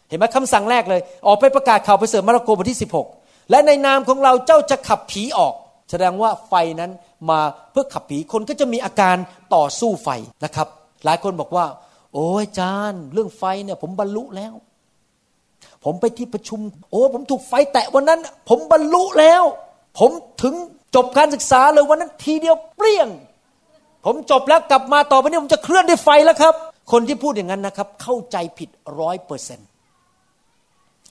เห็นไหมคำสั่งแรกเลย ออกไปประกาศข่าวประเสริฐมาระโกบทที่ 16 และในนามของเราเจ้าจะขับผีออก แสดงว่าไฟนั้นมาเพื่อขับผีคนก็จะมีอาการต่อสู้ไฟนะครับ หลายคนบอกว่า โอ้ยจานเรื่องไฟเนี่ย ผมบรรลุแล้ว ผมไปที่ประชุม โอ้ผมถูกไฟแตะวันนั้น ผมบรรลุแล้ว ผมถึงจบการศึกษาเลยวันนั้นทีเดียวเปรี้ยง ผมจบแล้วกลับมาต่อไปนี้ผมจะเคลื่อนด้วยไฟแล้วครับ คนที่พูดอย่างนั้นนะครับ เข้าใจผิดร้อยเปอร์เซ็น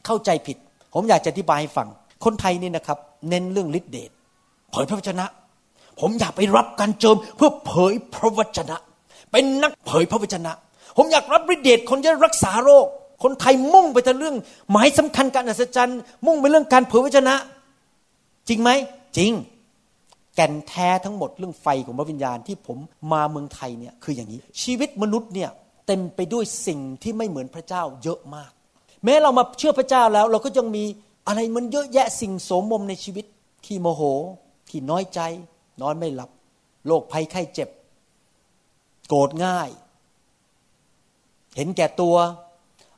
เข้าใจผิด ผมอยากจะอธิบายให้ฟัง คนไทยนี่นะครับ เน้นเรื่องฤทธิเดชเผยพระวจนะ ผมอยากไปรับการเจิมเพื่อเผยพระวจนะ เป็นนักเผยพระวจนะ ผมอยากรับฤทธิเดชคนจะรักษาโรค คนไทยมุ่งไปแต่เรื่อง หมายสำคัญการอัศจรรย์ มุ่งไปเรื่องการเผยพระชนะ จริงไหม จริง แก่นแท้ทั้งหมดเรื่องไฟของพระวิญญาณที่ผมมาเมืองไทยเนี่ยคืออย่างนี้ ชีวิตมนุษย์เนี่ยเต็มไปด้วยสิ่งที่ไม่เหมือนพระเจ้าเยอะมาก แม้เรามาเชื่อพระเจ้าแล้ว เราก็ยังมีอะไรมันเยอะแยะสิ่งโสมมในชีวิตที่โมโหที่น้อยใจ นอนไม่หลับ โรคภัยไข้เจ็บ โกรธง่าย เห็นแก่ตัว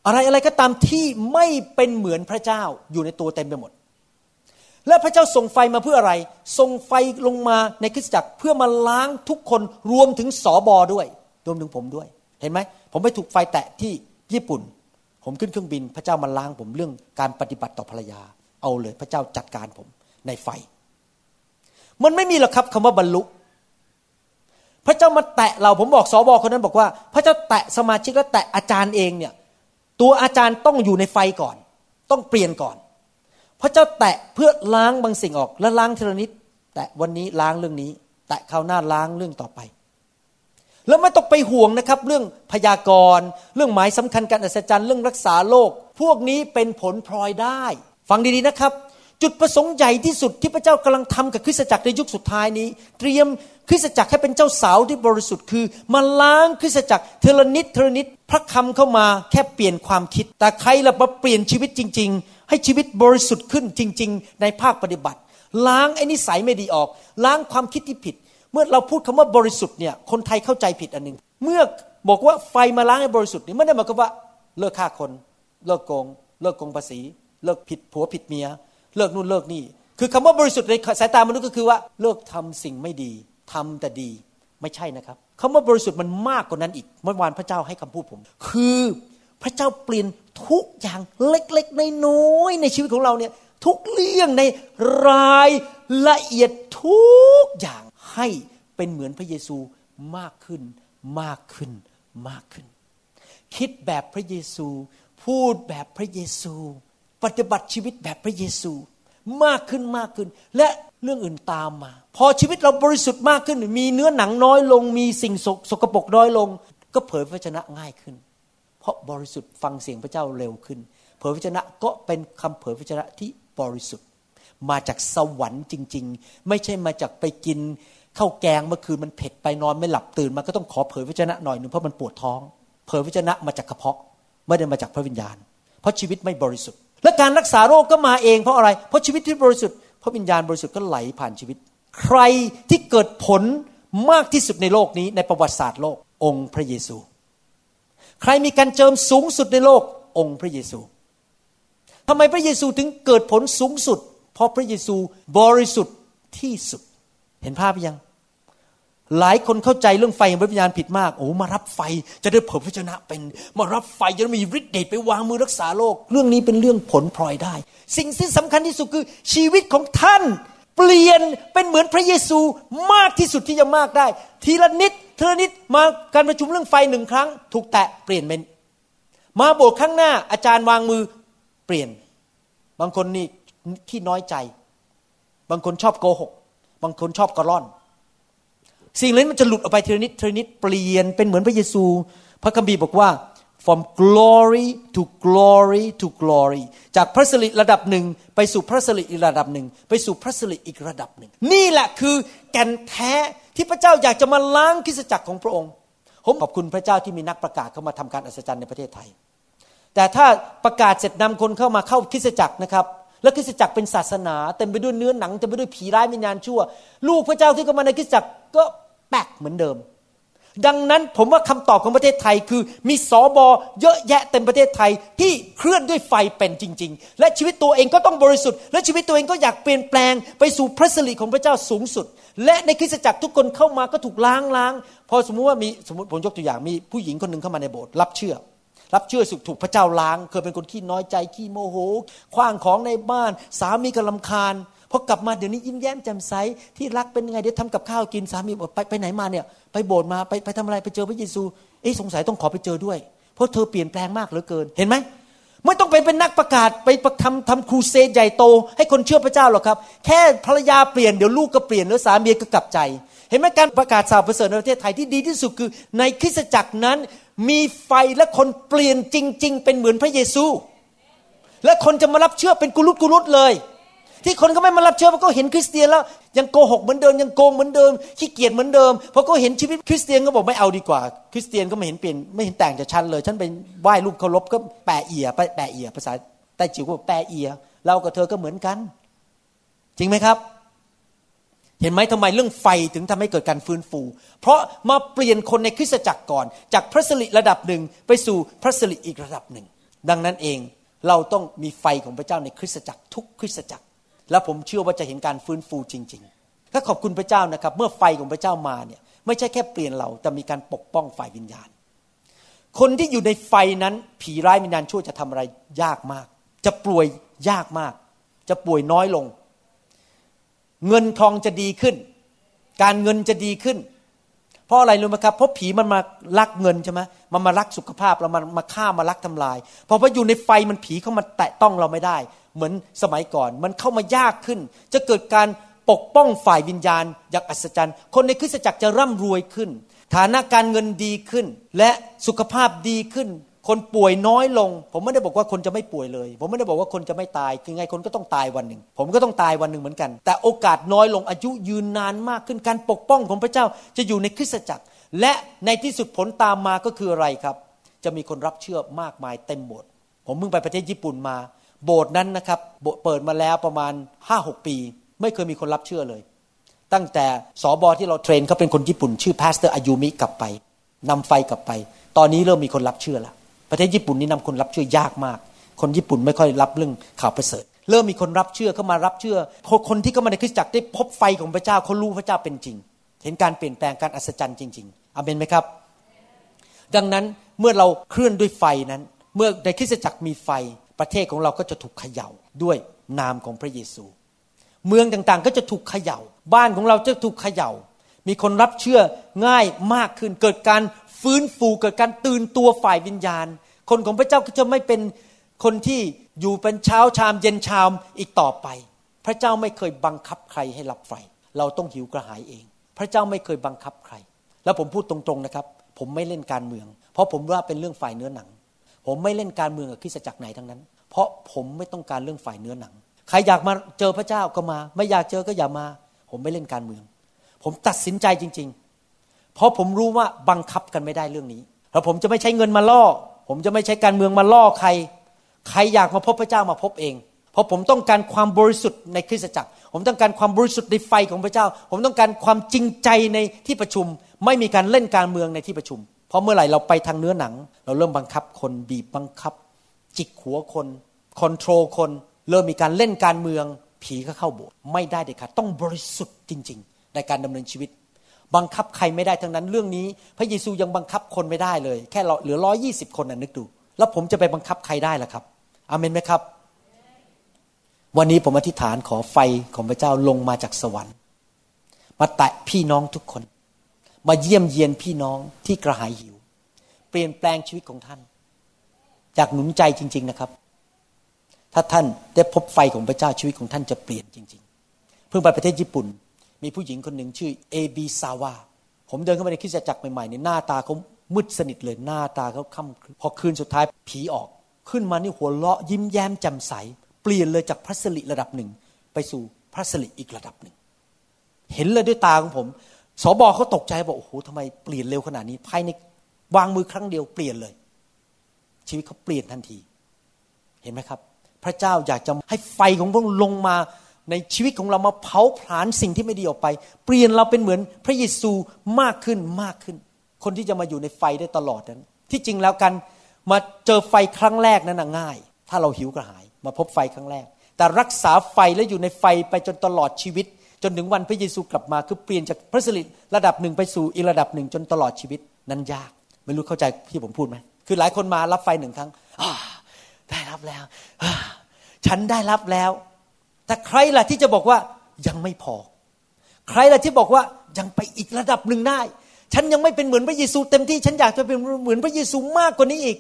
อะไรอะไรก็ตามที่ไม่เป็นเหมือนพระเจ้าอยู่ในตัวเต็มไปหมด และพระเจ้าส่งไฟมาเพื่ออะไรส่งไฟลงมาในคริสตจักรเพื่อมาล้างทุกคนรวมถึงสอบอด้วย รวมถึงผมด้วย เห็นไหมผมไปถูกไฟแตะที่ญี่ปุ่น ผมขึ้นเครื่องบิน พระเจ้ามาล้างผมเรื่องการปฏิบัติต่อภรรยา เอาเลยพระเจ้าจัดการผมในไฟ มันไม่มีหรอกครับคำว่าบรรลุ พระเจ้ามาแตะเราผมบอกสอบอคนนั้นบอกว่า พระเจ้าแตะสมาชิกและแตะอาจารย์เองเนี่ยตัวอาจารย์ต้องอยู่ในไฟก่อน ต้องเปลี่ยนก่อน พระเจ้าแตะเพื่อล้างบางสิ่งออกและล้างทีละนิดแตะวันนี้ล้างเรื่องนี้ แตะคราวหน้าล้างเรื่องต่อไป แล้วไม่ต้องไปห่วงนะครับ เรื่องพยากรณ์ เรื่องหมายสำคัญการอัศจรรย์เรื่องรักษาโรคพวกนี้เป็นผลพลอยได้ ฟังดีๆนะครับ จุดประสงค์ใหญ่ที่สุดที่พระเจ้ากำลังทำกับคริสตจักรในยุคสุดท้ายนี้ เตรียมคริสตจักรให้เป็นเจ้าสาวที่บริสุทธิ์คือมาล้างคริสตจักรเทลนิดเทลนิดพระคำเข้ามาแค่เปลี่ยนความคิด แต่ใครละมาเปลี่ยนชีวิตจริง ๆ ให้ชีวิตบริสุทธิ์ขึ้นจริง ๆ ในภาคปฏิบัติ ล้างไอ้นิสัยไม่ดีออก ล้างความคิดที่ผิด เมื่อเราพูดคำว่าบริสุทธิ์เนี่ยคนไทยเข้าใจผิดอันหนึ่งเมื่อบอกว่าไฟมาล้างให้บริสุทธิ์นี่ไม่ได้หมายความว่าเลิกฆ่าคน เลิกโกง เลิกโกงภาษี เลิกผิดผัวผิดเมีย เลิกนู่นเลิกนี่ คือคำว่าบริสุทธิ์ในสายตามนุษย์ก็คือว่าเลิกทำสิ่งไม่ดีทำแต่ดีไม่ใช่นะครับคำว่าบริสุทธิ์มันมากกว่านั้นอีกเมื่อวานพระเจ้าให้คำพูดผม คือพระเจ้าเปลี่ยนทุกอย่างเล็กๆในน้อยในชีวิตของเราเนี่ยทุกเรื่องในรายละเอียดทุกอย่างให้เป็นเหมือนพระเยซูมากขึ้นมากขึ้นมากขึ้น คิดแบบพระเยซู พูดแบบพระเยซู ปฏิบัติชีวิตแบบพระเยซูมากขึ้นมากขึ้น และเรื่องอื่นตามมา พอชีวิตเราบริสุทธิ์มากขึ้น มีเนื้อหนังน้อยลง มีสิ่งสกปรกน้อยลง ก็เผยพระชนะง่ายขึ้น เพราะบริสุทธิ์ฟังเสียงพระเจ้าเร็วขึ้น เผยพระชนะก็เป็นคำเผยพระชนะที่บริสุทธิ์ มาจากสวรรค์จริง ๆ ไม่ใช่มาจากไปกินข้าวแกงเมื่อคืนมันเผ็ดไปนอนไม่หลับตื่นมาก็ต้องขอเผยพระชนะหน่อยหนึ่งเพราะมันปวดท้อง เผยพระชนะมาจากกระเพาะไม่ได้มาจากพระวิญญาณ เพราะชีวิตไม่บริสุทธิ์ และการรักษาโรคก็มาเองเพราะอะไร เพราะชีวิตที่บริสุทธิ์พระวิญญาณบริสุทธิ์ก็ไหลผ่านชีวิต ใครที่เกิดผลมากที่สุดในโลกนี้ในประวัติศาสตร์โลก องค์พระเยซู ใครมีการเจิมสูงสุดในโลกองค์พระเยซูทำไมพระเยซูถึงเกิดผลสูงสุด เพราะพระเยซูบริสุทธิ์ที่สุด เห็นภาพยัง หลายคนเข้าใจเรื่องไฟของพระวิญญาณผิดมาก โอ้ มารับไฟจะได้เผยพระชนะเป็น มารับไฟจะมีฤทธิ์เดชไปวางมือรักษาโรคเรื่องนี้เป็นเรื่องผลพลอยได้ สิ่งที่สำคัญที่สุดคือชีวิตของท่าน เปลี่ยนเป็นเหมือนพระเยซูมากที่สุดที่จะมากได้ ทีละนิดทีละนิดมาการประชุมเรื่องไฟหนึ่งครั้ง ถูกแตะเปลี่ยนเป็น มาโบสถ์ข้างหน้าอาจารย์วางมือเปลี่ยน บางคนนี่ขี้น้อยใจ บางคนชอบโกหก บางคนชอบกระล่อน สิ่งเหล่านี้มันจะหลุดออกไปทีละนิดทีละนิดเปลี่ยนเป็นเหมือนพระเยซู พระคัมภีร์บอกว่า from glory to glory to glory จากพระสิริระดับหนึ่งไปสู่พระสิริอีกระดับหนึ่งไปสู่พระสิริอีกระดับหนึ่ง นี่แหละคือแก่นแท้ที่พระเจ้าอยากจะมาล้างคริสจักรของพระองค์ ผมขอบคุณพระเจ้าที่มีนักประกาศเข้ามาทำการอัศจรรย์ในประเทศไทย แต่ถ้าประกาศเสร็จนำคนเข้ามาเข้าคริสจักรนะครับแล้วคริสจักรเป็นศาสนาเต็มไปด้วยเนื้อหนังเต็มไปด้วยผีร้ายวิญญาณชั่ว ลูกพระเจ้าที่เข้ามาในคริสจักรก็ แปกเหมือนเดิม ดังนั้นผมว่าคำตอบของประเทศไทยคือมีสอบอเยอะแยะเต็มประเทศไทยที่เคลื่อนด้วยไฟเป็นจริง ๆ และชีวิตตัวเองก็ต้องบริสุทธิ์ และชีวิตตัวเองก็อยากเปลี่ยนแปลงไปสู่พระสิริของพระเจ้าสูงสุด และในคริสตจักรทุกคนเข้ามาก็ถูกล้างล้างพอสมมุติว่ามีสมมติผมยกตัวอย่างมีผู้หญิงคนหนึ่งเข้ามาในโบสถ์รับเชื่อรับเชื่อสุขถูกพระเจ้าล้าง เคยเป็นคนขี้น้อยใจขี้โมโหคว้างของในบ้าน สามีก็ลำคาญ พอกลับมาเดี๋ยวนี้ยิ้มแย้มแจ่มใสที่รักเป็นไงเดี๋ยวทำกับข้าวกินสามีบอกไปไปไหนมาเนี่ยไปโบสถ์มาไปไปทำอะไรไปเจอพระเยซูเอ๊สงสัยต้องขอไปเจอด้วย เพราะเธอเปลี่ยนแปลงมากเหลือเกินเห็นไหมไม่ต้องไปเป็นนักประกาศไปทำทำครูเซใหญ่โต ให้คนเชื่อพระเจ้าหรอกครับ แค่ภรรยาเปลี่ยนเดี๋ยวลูกก็เปลี่ยนแล้วสามีก็กลับใจ เห็นไหมการประกาศสาวประเสริฐในประเทศไทยที่ดีที่สุดคือ ในคริสตจักรนั้น มีไฟและคนเปลี่ยนจริง ๆ เป็นเหมือนพระเยซู และคนจะมารับเชื่อเป็นกุลุตกุลุตเลย ที่คนก็ไม่มารับเชื่อเพราะก็เห็นคริสเตียนแล้วยังโกหกเหมือนเดิมยังโกงเหมือนเดิมขี้เกียจเหมือนเดิมพอก็เห็นชีวิตคริสเตียนก็บอกไม่เอาดีกว่า คริสเตียนก็ไม่เห็นเปลี่ยนไม่เห็นแต่งจากฉันเลย ฉันเป็นไหว้รูปเคารพก็แปะเอียแปะเอียภาษาใต้จิ๋วก็แปะเอียเรากับเธอก็เหมือนกัน จริงไหมครับ เห็นไหมทำไมเรื่องไฟถึงทำให้เกิดการฟื้นฟู เพราะมาเปลี่ยนคนในคริสตจักรก่อน จากพระสิริระดับหนึ่งไปสู่พระสิริอีกระดับหนึ่ง ดังนั้นเองเราต้องมีไฟของพระเจ้าในคริสตจักรทุกคริสตจักร และผมเชื่อว่าจะเห็นการฟื้นฟูจริงๆถ้าขอบคุณพระเจ้านะครับ เมื่อไฟของพระเจ้ามาเนี่ยไม่ใช่แค่เปลี่ยนเราแต่มีการปกป้องฝ่ายวิญญาณ คนที่อยู่ในไฟนั้นผีร้ายวิญญาณชั่วจะทำอะไรยากมาก จะป่วยยากมาก จะป่วยน้อยลง เงินทองจะดีขึ้น การเงินจะดีขึ้น เพราะอะไรรู้ไหมครับเพราะผีมันมาลักเงินใช่ไหมมันมาลักสุขภาพเรามันมาฆ่ามาลักทำลายพอพออยู่ในไฟมันผีเข้ามาแตะต้องเราไม่ได้ เหมือนสมัยก่อน มันเข้ามายากขึ้น จะเกิดการปกป้องฝ่ายวิญญาณ อย่างอัศจรรย์ คนในคริสตจักรจะร่ำรวยขึ้น ฐานะการเงินดีขึ้น และสุขภาพดีขึ้น คนป่วยน้อยลง ผมไม่ได้บอกว่าคนจะไม่ป่วยเลย ผมไม่ได้บอกว่าคนจะไม่ตายคือไงคนก็ต้องตายวันหนึ่ง ผมก็ต้องตายวันหนึ่งเหมือนกัน แต่โอกาสน้อยลงอายุยืนนานมากขึ้นการปกป้องของพระเจ้าจะอยู่ในคริสตจักร และในที่สุดผลตามมาก็คืออะไรครับ จะมีคนรับเชื่อมากมายเต็มหมด ผมเพิ่งไปประเทศญี่ปุ่นมา โบสถ์นั้นนะครับเปิดมาแล้วประมาณห้าหกปี ไม่เคยมีคนรับเชื่อเลย ตั้งแต่สอบอที่เรา train เขาเป็นคนญี่ปุ่น ชื่อ Pastor อายุมิกลับไปนำไฟกลับไป ตอนนี้เริ่มมีคนรับเชื่อแล้วประเทศญี่ปุ่นนี่นำคนรับเชื่อยากมาก คนญี่ปุ่นไม่ค่อยรับเรื่องข่าวประเสริฐเริ่มมีคนรับเชื่อเข้ามารับเชื่อ คนที่เข้ามาในคริสตจักรได้พบไฟของพระเจ้าเขารู้พระเจ้าเป็นจริง เห็นการเปลี่ยนแปลงการอัศจรรย์จริงๆอเมนไหมครับ ดังนั้นเมื่อเราเคลื่อนด้วยไฟนั้น เมื่อในคริสตจักรมีไฟ ประเทศของเราก็จะถูกเขย่าด้วยนามของพระเยซู เมืองต่างๆก็จะถูกเขย่า บ้านของเราจะถูกเขย่า มีคนรับเชื่อง่ายมากขึ้น เกิดการฟื้นฟูเกิดการตื่นตัวฝ่ายวิญญาณ คนของพระเจ้าก็จะไม่เป็นคนที่อยู่เป็นเช้าชามเย็นชามอีกต่อไป พระเจ้าไม่เคยบังคับใครให้รับไฟเราต้องหิวกระหายเอง พระเจ้าไม่เคยบังคับใคร แล้วผมพูดตรงๆนะครับ ผมไม่เล่นการเมือง เพราะผมว่าเป็นเรื่องฝ่ายเนื้อหนัง ผมไม่เล่นการเมืองกับคริสตจักรไหนทั้งนั้น เพราะผมไม่ต้องการเรื่องฝ่ายเนื้อหนัง ใครอยากมาเจอพระเจ้าก็มา ไม่อยากเจอก็อย่ามา ผมไม่เล่นการเมือง ผมตัดสินใจจริง ๆ เพราะผมรู้ว่าบังคับกันไม่ได้เรื่องนี้แล้วผมจะไม่ใช้เงินมาล่อ ผมจะไม่ใช้การเมืองมาล่อใคร ใครอยากมาพบพระเจ้ามาพบเอง เพราะผมต้องการความบริสุทธิ์ในคริสตจักร ผมต้องการความบริสุทธิ์ในไฟของพระเจ้า ผมต้องการความจริงใจในที่ประชุม ไม่มีการเล่นการเมืองในที่ประชุม ราะเมื่อไหร่เราไปทางเนื้อหนัง เราเริ่มบังคับคนบีบบังคับ จิกหัวคนคอนโทรลคน เริ่มมีการเล่นการเมือง ผีก็เข้าโบสถ์ไม่ได้เด็ดขาดต้องบริสุทธิ์จริง ๆ ในการดำเนินชีวิต บังคับใครไม่ได้ทั้งนั้นเรื่องนี้ พระเยซูยังบังคับคนไม่ได้เลย แค่เหลือร้อยี่สิบคนน่ะนึกดู แล้วผมจะไปบังคับใครได้ล่ะครับอเมนไหมครับ วันนี้ผมอธิษฐานขอไฟของพระเจ้าลงมาจากสวรรค์ มาแตะพี่น้องทุกคน มาเยี่ยมเยียนพี่น้องที่กระหายหิว เปลี่ยนแปลงชีวิตของท่าน จากหนุนใจจริง ๆนะครับ ถ้าท่านได้พบไฟของพระเจ้าชีวิตของท่านจะเปลี่ยนจริง ๆ เพิ่งไปประเทศญี่ปุ่น มีผู้หญิงคนหนึ่งชื่อเอบีซาวาผมเดินเข้าไปในคริสตจักรใหม่ๆในหน้าตาเขามืดสนิทเลยหน้าตาเขาค่ำพอคืนสุดท้ายผีออก ขึ้นมานี่หัวเราะยิ้มแย้มแจ่มใส เปลี่ยนเลยจากพระสิริระดับหนึ่ง ไปสู่พระสิริอีกระดับหนึ่ง เห็นเลยด้วยตาของผม สอบอเขาตกใจบอกโอ้โหทำไมเปลี่ยนเร็วขนาดนี้ ภายในวางมือครั้งเดียวเปลี่ยนเลย ชีวิตเขาเปลี่ยนทันที เห็นไหมครับ พระเจ้าอยากจะให้ไฟของพระองค์ลงมาในชีวิตของเรามาเผาผลาญสิ่งที่ไม่ดีออกไป เปลี่ยนเราเป็นเหมือนพระเยซูมากขึ้นมากขึ้น คนที่จะมาอยู่ในไฟได้ตลอดนั้น ที่จริงแล้วกันมาเจอไฟครั้งแรกนั้นง่าย ถ้าเราหิวกระหาย มาพบไฟครั้งแรก แต่รักษาไฟและอยู่ในไฟไปจนตลอดชีวิต จนถึงวันพระเยซูกลับมาคือเปลี่ยนจากพระสิริระดับหนึ่งไปสู่อีกระดับหนึ่งจนตลอดชีวิตนั้นยาก ไม่รู้เข้าใจที่ผมพูดไหมคือหลายคนมารับไฟหนึ่งครั้งได้รับแล้วฉันได้รับแล้ว แต่ใครล่ะที่จะบอกว่ายังไม่พอ ใครล่ะที่บอกว่ายังไปอีกระดับหนึ่งได้ ฉันยังไม่เป็นเหมือนพระเยซูเต็มที่ฉันอยากจะเป็นเหมือนพระเยซูมากกว่านี้อีก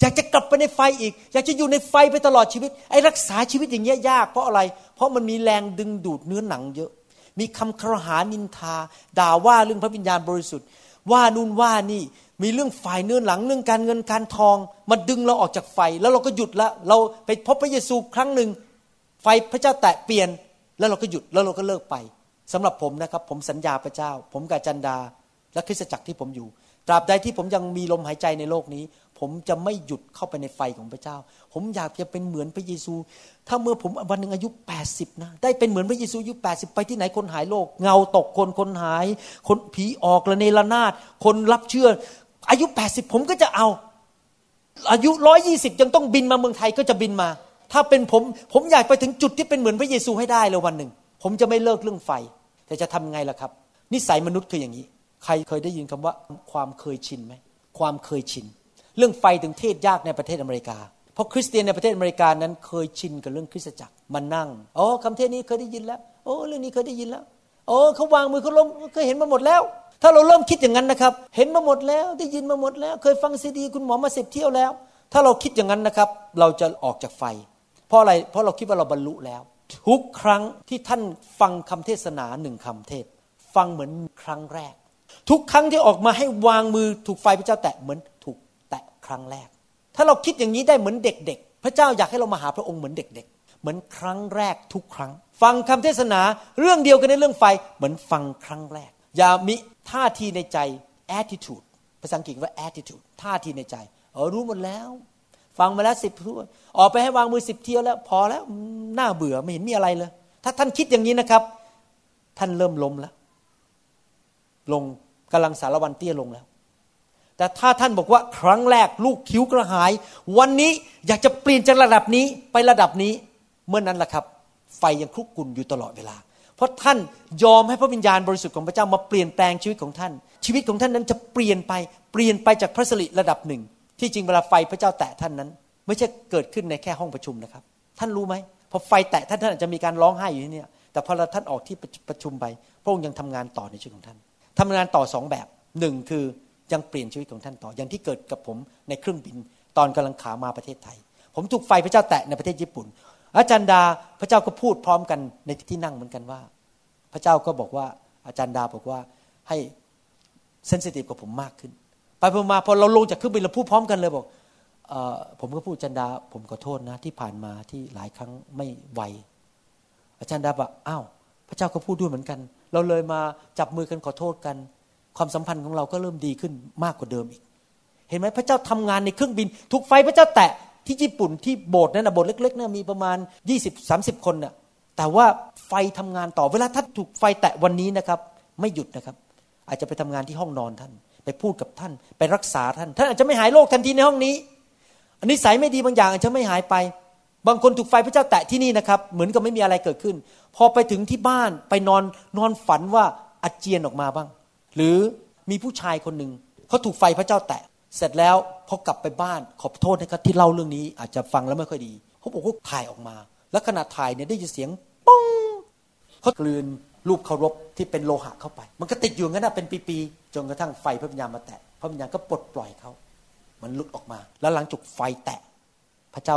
อยากจะกลับไปในไฟอีก อยากจะอยู่ในไฟไปตลอดชีวิตไอ้รักษาชีวิตอย่างเงี้ยยากเพราะอะไร เพราะมันมีแรงดึงดูดเนื้อหนังเยอะ มีคำครหานินทา ด่าว่าเรื่องพระวิญญาณบริสุทธิ์ ว่านู่นว่านี่มีเรื่องฝ่ายเนื้อหลังเรื่องการเงินการทองมาดึงเราออกจากไฟ แล้วเราก็หยุดละเราไปพบพระเยซูครั้งหนึ่งไฟพระเจ้าแตะเปลี่ยน แล้วเราก็หยุดแล้วเราก็เลิกไปสำหรับผมนะครับ ผมสัญญาพระเจ้า ผมกับจันดา และคริสตจักรที่ผมอยู่ ตราบใดที่ผมยังมีลมหายใจในโลกนี้ ผมจะไม่หยุดเข้าไปในไฟของพระเจ้า ผมอยากจะเป็นเหมือนพระเยซู ถ้าเมื่อผมวันหนึ่งอายุ 80 นะ ได้เป็นเหมือนพระเยซูอายุ 80 ไปที่ไหนคนหายโรคเงาตกคนคนหาย คนผีออกระเนระนาด คนรับเชื่อ อายุ 80 ผมก็จะเอา อายุร้อยี่สิบยังต้องบินมาเมืองไทยก็จะบินมา ถ้าเป็นผม ผมอยากไปถึงจุดที่เป็นเหมือนพระเยซูให้ได้เลยวันหนึ่ง ผมจะไม่เลิกเรื่องไฟ แต่จะทำไงล่ะครับ นิสัยมนุษย์คืออย่างนี้ ใครเคยได้ยินคำว่าความเคยชินไหมความเคยชิน เรื่องไฟถึงเทศยากในประเทศอเมริกา เพราะคริสเตียนในประเทศอเมริกานั้นเคยชินกับเรื่องคริสตจักรมานั่งอ๋อคำเทศนี้เคยได้ยินแล้วโอ้เรื่องนี้เคยได้ยินแล้วโอ้เขาวางมือเขาล้มเคยเห็นมาหมดแล้ว ถ้าเราเริ่มคิดอย่างนั้นนะครับ เห็นมาหมดแล้วได้ยินมาหมดแล้ว เคยฟังซีดี คุณหมอมาสิบเที่ยวแล้ว ถ้าเราคิดอย่างนั้นนะครับ เราจะออกจากไฟ เพราะอะไรเพราะเราคิดว่าเราบรรลุแล้ว ทุกครั้งที่ท่านฟังคำเทศนาหนึ่งคำเทศ ฟังเหมือนครั้งแรก ทุกครั้งที่ออกมาให้วางมือถูกไฟพระเจ้าแตะเหมือนถูก ครั้งแรก ถ้าเราคิดอย่างนี้ได้เหมือนเด็กๆ พระเจ้าอยากให้เรามาหาพระองค์เหมือนเด็ก ๆ เหมือนครั้งแรกทุกครั้ง ฟังคำเทศนาเรื่องเดียวกันในเรื่องไฟเหมือนฟังครั้งแรก อย่ามีท่าทีในใจ attitude ภาษาอังกฤษว่า attitude ท่าทีในใจเออรู้หมดแล้ว ฟังมาแล้วสิบทั่วออกไปให้วางมือสิบเที่ยวแล้ว พอแล้วน่าเบื่อไม่เห็นมีอะไรเลย ถ้าท่านคิดอย่างนี้นะครับ ท่านเริ่มล้มแล้ว ลงกำลังสารวันเตี้ยลงแล้ว แต่ถ้าท่านบอกว่าครั้งแรกลูกคิ้วกระหาย วันนี้อยากจะเปลี่ยนจากระดับนี้ไประดับนี้ เมื่อนนั้นแหละครับ ไฟยังคลุกกุ่นอยู่ตลอดเวลา เพราะท่านยอมให้พระวิญญาณบริสุทธิ์ของพระเจ้ามาเปลี่ยนแปลงชีวิตของท่าน ชีวิตของท่านนั้นจะเปลี่ยนไปเปลี่ยนไปจากพระสิริระดับหนึ่ง ที่จริงเวลาไฟพระเจ้าแตะท่านนั้น ไม่ใช่เกิดขึ้นในแค่ห้องประชุมนะครับ ท่านรู้ไหมพอไฟแตะท่านท่านอาจจะมีการร้องไห้อยู่ที่นี่แต่พอท่านออกที่ประชุมไปพระองค์ยังทำงานต่อในชีวิตของท่านทำงานต่อสองแบบหนึ่งคือ ยังเปลี่ยนชีวิตของท่านต่อ อย่างที่เกิดกับผมในเครื่องบิน ตอนกำลังขามาประเทศไทย ผมถูกไฟพระเจ้าแตะในประเทศญี่ปุ่น อาจารย์ดาพระเจ้าก็พูดพร้อมกันในที่นั่งเหมือนกันว่า พระเจ้าก็บอกว่าอาจารย์ดาบอกว่าให้เซนซิทีฟกับผมมากขึ้น ไปพอมาพอเราลงจากเครื่องบินเราพูดพร้อมกันเลยบอกอผมก็พูดอาจารย์ดา ผมขอโทษนะที่ผ่านมาที่หลายครั้งไม่ไวอาจารย์ดาบอกอ้าวพระเจ้าก็พูดด้วยเหมือนกัน เราเลยมาจับมือกันขอโทษกัน ความสัมพันธ์ของเราก็เริ่มดีขึ้นมากกว่าเดิมอีก เห็นไหมพระเจ้าทำงานในเครื่องบินถูกไฟพระเจ้าแตะที่ญี่ปุ่นที่โบสถ์นั้นนะโบสถ์เล็กๆเนี่ยมีประมาณ 20-30 คนน่ะแต่ว่าไฟทำงานต่อเวลาท่านถูกไฟแตะวันนี้นะครับ ไม่หยุดนะครับ อาจจะไปทำงานที่ห้องนอนท่าน ไปพูดกับท่าน ไปรักษาท่าน ท่านอาจจะไม่หายโรคทันทีในห้องนี้อันนี้สายไม่ดีบางอย่างอาจจะไม่หายไป บางคนถูกไฟพระเจ้าแตะที่นี่นะครับ เหมือนกับไม่มีอะไรเกิดขึ้น พอไปถึงที่บ้านไปนอนนอนฝันว่าอาเจียนออกมาบ้าง หรือมีผู้ชายคนหนึ่งเขาถูกไฟพระเจ้าแตะ เสร็จแล้วพอกลับไปบ้านขอโทษนะครับที่เล่าเรื่องนี้อาจจะฟังแล้วไม่ค่อยดีเขาบอกว่าถ่ายออกมา แล้วขณะถ่ายเนี่ยได้ยินเสียงป้องเขากลืนรูปเคารพที่เป็นโลหะเข้าไป มันก็ติดอยู่งั้นนะเป็นปีๆจนกระทั่งไฟพระวิญญาณมาแตะพระวิญญาณก็ปลดปล่อยเขามันหลุดออกมา แล้วหลังจากไฟแตะ พระเจ้า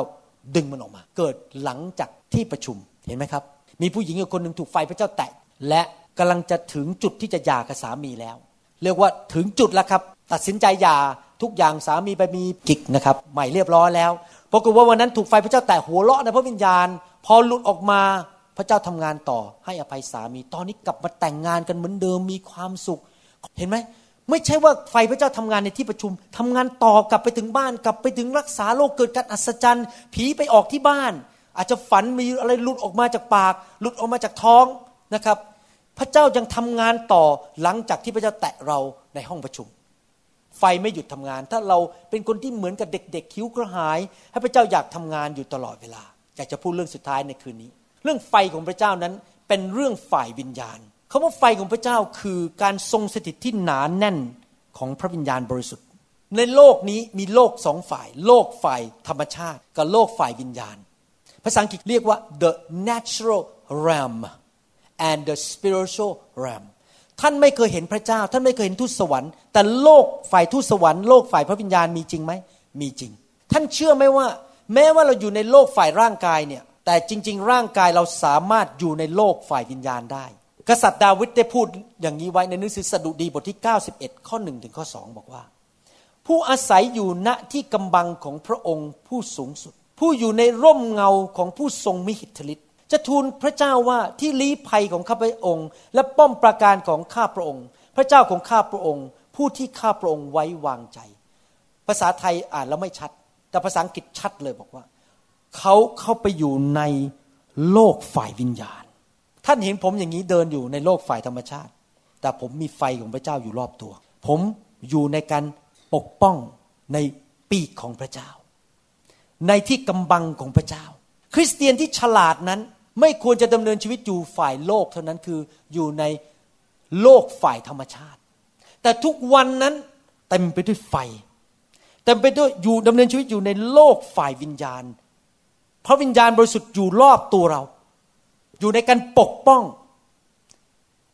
ดึงมันออกมา เกิดหลังจากที่ประชุมเห็นไหมครับ มีผู้หญิงอีกคนหนึ่งถูกไฟพระเจ้าแตะและ กำลังจะถึงจุดที่จะหย่ากับสามีแล้ว เรียกว่าถึงจุดแล้วครับ ตัดสินใจหย่าทุกอย่างสามีไปมีกิกนะครับ ใหม่เรียบร้อยแล้วปรากฏว่าวันนั้นถูกไฟพระเจ้าแตะหัวเราะในพระวิญญาณ พอหลุดออกมาพระเจ้าทำงานต่อ ให้อภัยสามี ตอนนี้กลับมาแต่งงานกันเหมือนเดิมมีความสุข เห็นไหมไม่ใช่ว่าไฟพระเจ้าทำงานในที่ประชุมทำงานต่อกลับไปถึงบ้าน กลับไปถึงรักษาโรคเกิดการอัศจรรย์ ผีไปออกที่บ้าน อาจจะฝันมีอะไรหลุดออกมาจากปาก หลุดออกมาจากท้องนะครับ พระเจ้ายังทำงานต่อหลังจากที่พระเจ้าแตะเราในห้องประชุม ไฟไม่หยุดทำงาน ถ้าเราเป็นคนที่เหมือนกับเด็กๆคิ้วกระหาย ให้พระเจ้าอยากทำงานอยู่ตลอดเวลา อยากจะพูดเรื่องสุดท้ายในคืนนี้ เรื่องไฟของพระเจ้านั้นเป็นเรื่องฝ่ายวิญญาณคาว่าไฟของพระเจ้าคือการทรงสถิตที่หนานแน่นของพระวิญญาณบริสุทธิ์ ในโลกนี้มีโลกสองฝ่าย โลกฝ่ายธรรมชาติ กับโลกฝ่ายวิญญาณ ภาษาอังกฤษเรียกว่า the natural realm and the spiritual realm ท่านไม่เคยเห็นพระเจ้า ท่านไม่เคยเห็นทูตสวรรค์ แต่โลกฝ่ายทูตสวรรค์โลกฝ่ายพระวิญญาณมีจริงไหมมีจริง ท่านเชื่อไหมว่า แม้ว่าเราอยู่ในโลกฝ่ายร่างกายเนี่ยแต่จริง ๆ ร่างกายเราสามารถอยู่ในโลกฝ่ายวิญญาณได้ กษัตริย์ดาวิดได้พูดอย่างนี้ไว้ในหนังสือสดุดีบทที่ 91 ข้อ1ถึงข้อ2บอกว่า ผู้อาศัยอยู่ณที่กำบังของพระองค์ผู้สูงสุด ผู้อยู่ในร่มเงาของผู้ทรงมิหิทธิฤทธิ จะทูลพระเจ้าว่าที่ลี้ภัยของข้าพระองค์ และป้อมปราการของข้าพระองค์ พระเจ้าของข้าพระองค์ ผู้ที่ข้าพระองค์ไว้วางใจ ภาษาไทยอ่านแล้วไม่ชัด แต่ภาษาอังกฤษชัดเลยบอกว่า เขาเข้าไปอยู่ในโลกฝ่ายวิญญาณ ท่านเห็นผมอย่างนี้เดินอยู่ในโลกฝ่ายธรรมชาติ แต่ผมมีไฟของพระเจ้าอยู่รอบตัว ผมอยู่ในการปกป้องในปีกของพระเจ้า ในที่กำบังของพระเจ้า คริสเตียนที่ฉลาดนั้น ไม่ควรจะดำเนินชีวิตอยู่ฝ่ายโลกเท่านั้นคืออยู่ในโลกฝ่ายธรรมชาติ แต่ทุกวันนั้นเต็มไปด้วยไฟเต็มไปด้วยอยู่ดำเนินชีวิตอยู่ในโลกฝ่ายวิญญาณ พระวิญญาณบริสุทธิ์อยู่รอบตัวเรา อยู่ในการปกป้อง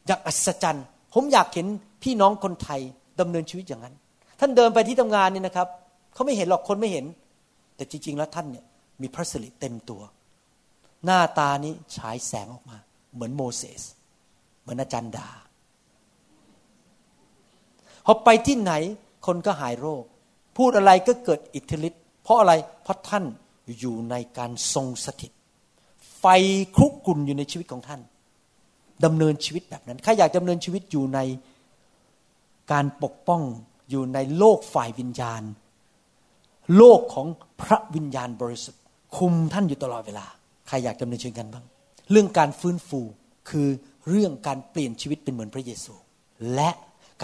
อย่างอัศจรรย์ ผมอยากเห็นพี่น้องคนไทยดำเนินชีวิตอย่างนั้น ท่านเดินไปที่ทำงานนี่นะครับเขาไม่เห็นหรอกคนไม่เห็น แต่จริง ๆ แล้วท่านเนี่ยมีพระสิริเต็มตัว หน้าตานี้ฉายแสงออกมา เหมือนโมเสสเหมือนอาจารย์ดาพอไปที่ไหนคนก็หายโรค พูดอะไรก็เกิดอิทธิฤทธิ์เพราะอะไรเพราะท่านอยู่ในการทรงสถิต ไฟคลุกกุ่นอยู่ในชีวิตของท่านดำเนินชีวิตแบบนั้นใครอยากดำเนินชีวิตอยู่ในการปกป้องอยู่ในโลกฝ่ายวิญญาณ โลกของพระวิญญาณบริสุทธิ์ คุมท่านอยู่ตลอดเวลา ใครอยากดำเนินชีวิตกันบ้าง เรื่องการฟื้นฟูคือเรื่องการเปลี่ยนชีวิตเป็นเหมือนพระเยซู และ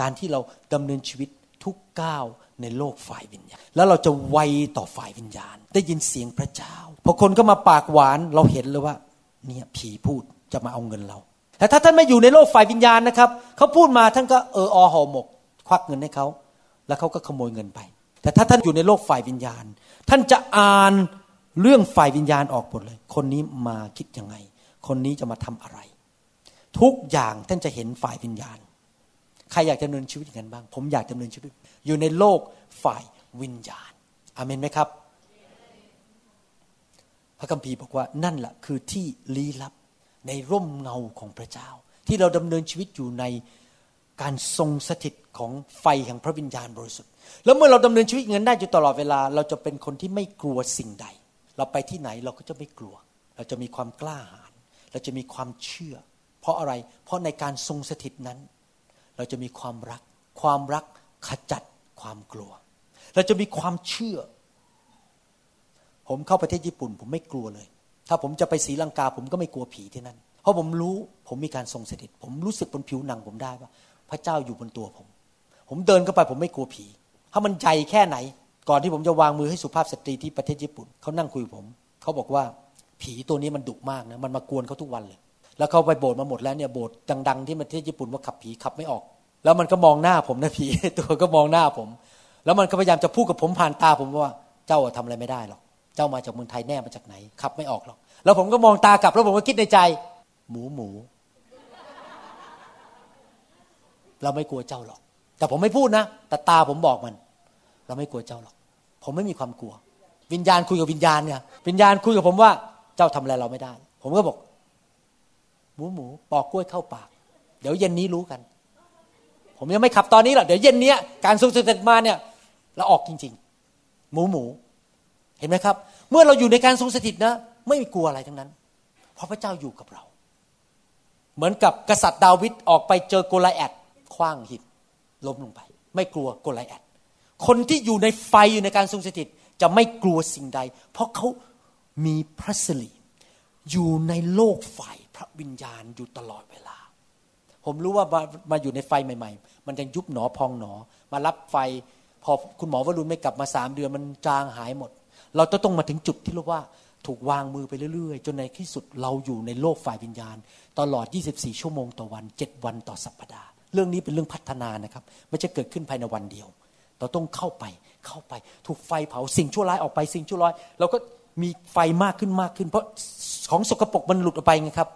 การที่เราดำเนินชีวิตทุกก้าวในโลกฝ่ายวิญญาณ แล้วเราจะไวต่อฝ่ายวิญญาณ ได้ยินเสียงพระเจ้าพอคนก็มาปากหวานเราเห็นเลยว่า เนี่ยผีพูดจะมาเอาเงินเรา แต่ถ้าท่านไม่อยู่ในโลกฝ่ายวิญญาณนะครับเขาพูดมาท่านก็เอออห่อหมก ควักเงินให้เขาแล้วเขาก็ขโมยเงินไป แต่ถ้าท่านอยู่ในโลกฝ่ายวิญญาณ ท่านจะอ่าน เรื่องฝ่ายวิญญาณออกหมดเลย คนนี้มาคิดยังไง คนนี้จะมาทำอะไร ทุกอย่างท่านจะเห็นฝ่ายวิญญาณ ใครอยากดำเนินชีวิตอย่างนั้นบ้าง ผมอยากดำเนินชีวิต อยู่ในโลกฝ่ายวิญญาณอเมนไหมครับ พระคัมภีร์บอกว่านั่นแหละคือที่ลี้ลับในร่มเงาของพระเจ้า ที่เราดำเนินชีวิตอยู่ในการทรงสถิตของไฟแห่งพระวิญญาณบริสุทธิ์ แล้วเมื่อเราดำเนินชีวิตเงินได้อยู่ตลอดเวลา เราจะเป็นคนที่ไม่กลัวสิ่งใด เราไปที่ไหนเราก็จะไม่กลัว เราจะมีความกล้าหาญเราจะมีความเชื่อ เพราะอะไร เพราะในการทรงสถิตนั้น เราจะมีความรัก ความรักขจัดความกลัว เราจะมีความเชื่อ ผมเข้าประเทศญี่ปุ่น ผมไม่กลัวเลย ถ้าผมจะไปศรีลังกา ผมก็ไม่กลัวผีที่นั่น เพราะผมรู้ผมมีการทรงสถิต ผมรู้สึกบนผิวหนังผมได้ว่า พระเจ้าอยู่บนตัวผม ผมเดินเข้าไปผมไม่กลัวผี ถ้ามันใหญ่แค่ไหน ก่อนที่ผมจะวางมือให้สุภาพสตรีที่ประเทศญี่ปุ่นเขานั่งคุยผม เขาบอกว่าผีตัวนี้มันดุมากนะมันมากวนเขาทุกวันเลย แล้วเขาไปโบสถ์มาหมดแล้วเนี่ยโบสถ์ดัง ๆ ที่ประเทศญี่ปุ่นว่าขับผีขับไม่ออก แล้วมันก็มองหน้าผมนะผีตัวก็มองหน้าผม แล้วมันก็พยายามจะพูดกับผมผ่านตาผมว่าเจ้าทำอะไรไม่ได้หรอกเจ้ามาจากเมืองไทยแน่มาจากไหนขับไม่ออกหรอกแล้วผมก็มองตากลับแล้วผมก็คิดในใจ หมูหมู เราไม่กลัวเจ้าหรอก แต่ผมไม่พูดนะแต่ตาผมบอกมัน เราไม่กลัวเจ้าหรอก ผมไม่มีความกลัว วิญญาณคุยกับวิญญาณเนี่ยวิญญาณคุยกับผมว่าเจ้าทำอะไรเราไม่ได้ ผมก็บอก หมูหมูปอกกล้วยเข้าปาก เดี๋ยวเย็นนี้รู้กัน ผมยังไม่ขับตอนนี้หรอกเดี๋ยวเย็นนี้การทรงสถิตมาเนี่ยเราออกจริง ๆ หมูหมูเห็นไหมครับ เมื่อเราอยู่ในการทรงสถิตนะ ไม่มีกลัวอะไรทั้งนั้น เพราะพระเจ้าอยู่กับเรา เหมือนกับกษัตริย์ดาวิดออกไปเจอโกลแอดคว้างหินล้มลงไป ไม่กลัวโกลแอด คนที่อยู่ในไฟอยู่ในการทรงสถิต จะไม่กลัวสิ่งใด เพราะเขามีพระสิริอยู่ในโลกไฟพระวิญญาณอยู่ตลอดเวลา ผมรู้ว่ามามาอยู่ในไฟใหม่ ๆ มันยังยุบหนอพองหนอ มารับไฟ พอคุณหมอวรุณไม่กลับมาสามเดือนมันจางหายหมด เราจะต้องมาถึงจุดที่เรียกว่าถูกวางมือไปเรื่อยๆ จนในที่สุดเราอยู่ในโลกฝ่ายวิญญาณ ตลอด 24 ชั่วโมงต่อวัน 7 วันต่อสัปปดาห์ เรื่องนี้เป็นเรื่องพัฒนานะครับ ไม่ใช่เกิดขึ้นภายในวันเดียว เราต้องเข้าไปเข้าไป ถูกไฟเผาสิ่งชั่วร้ายออกไปสิ่งชั่วร้ายเราก็มีไฟมากขึ้นมากขึ้น เพราะของสกปรกมันหลุดออกไปไงครับ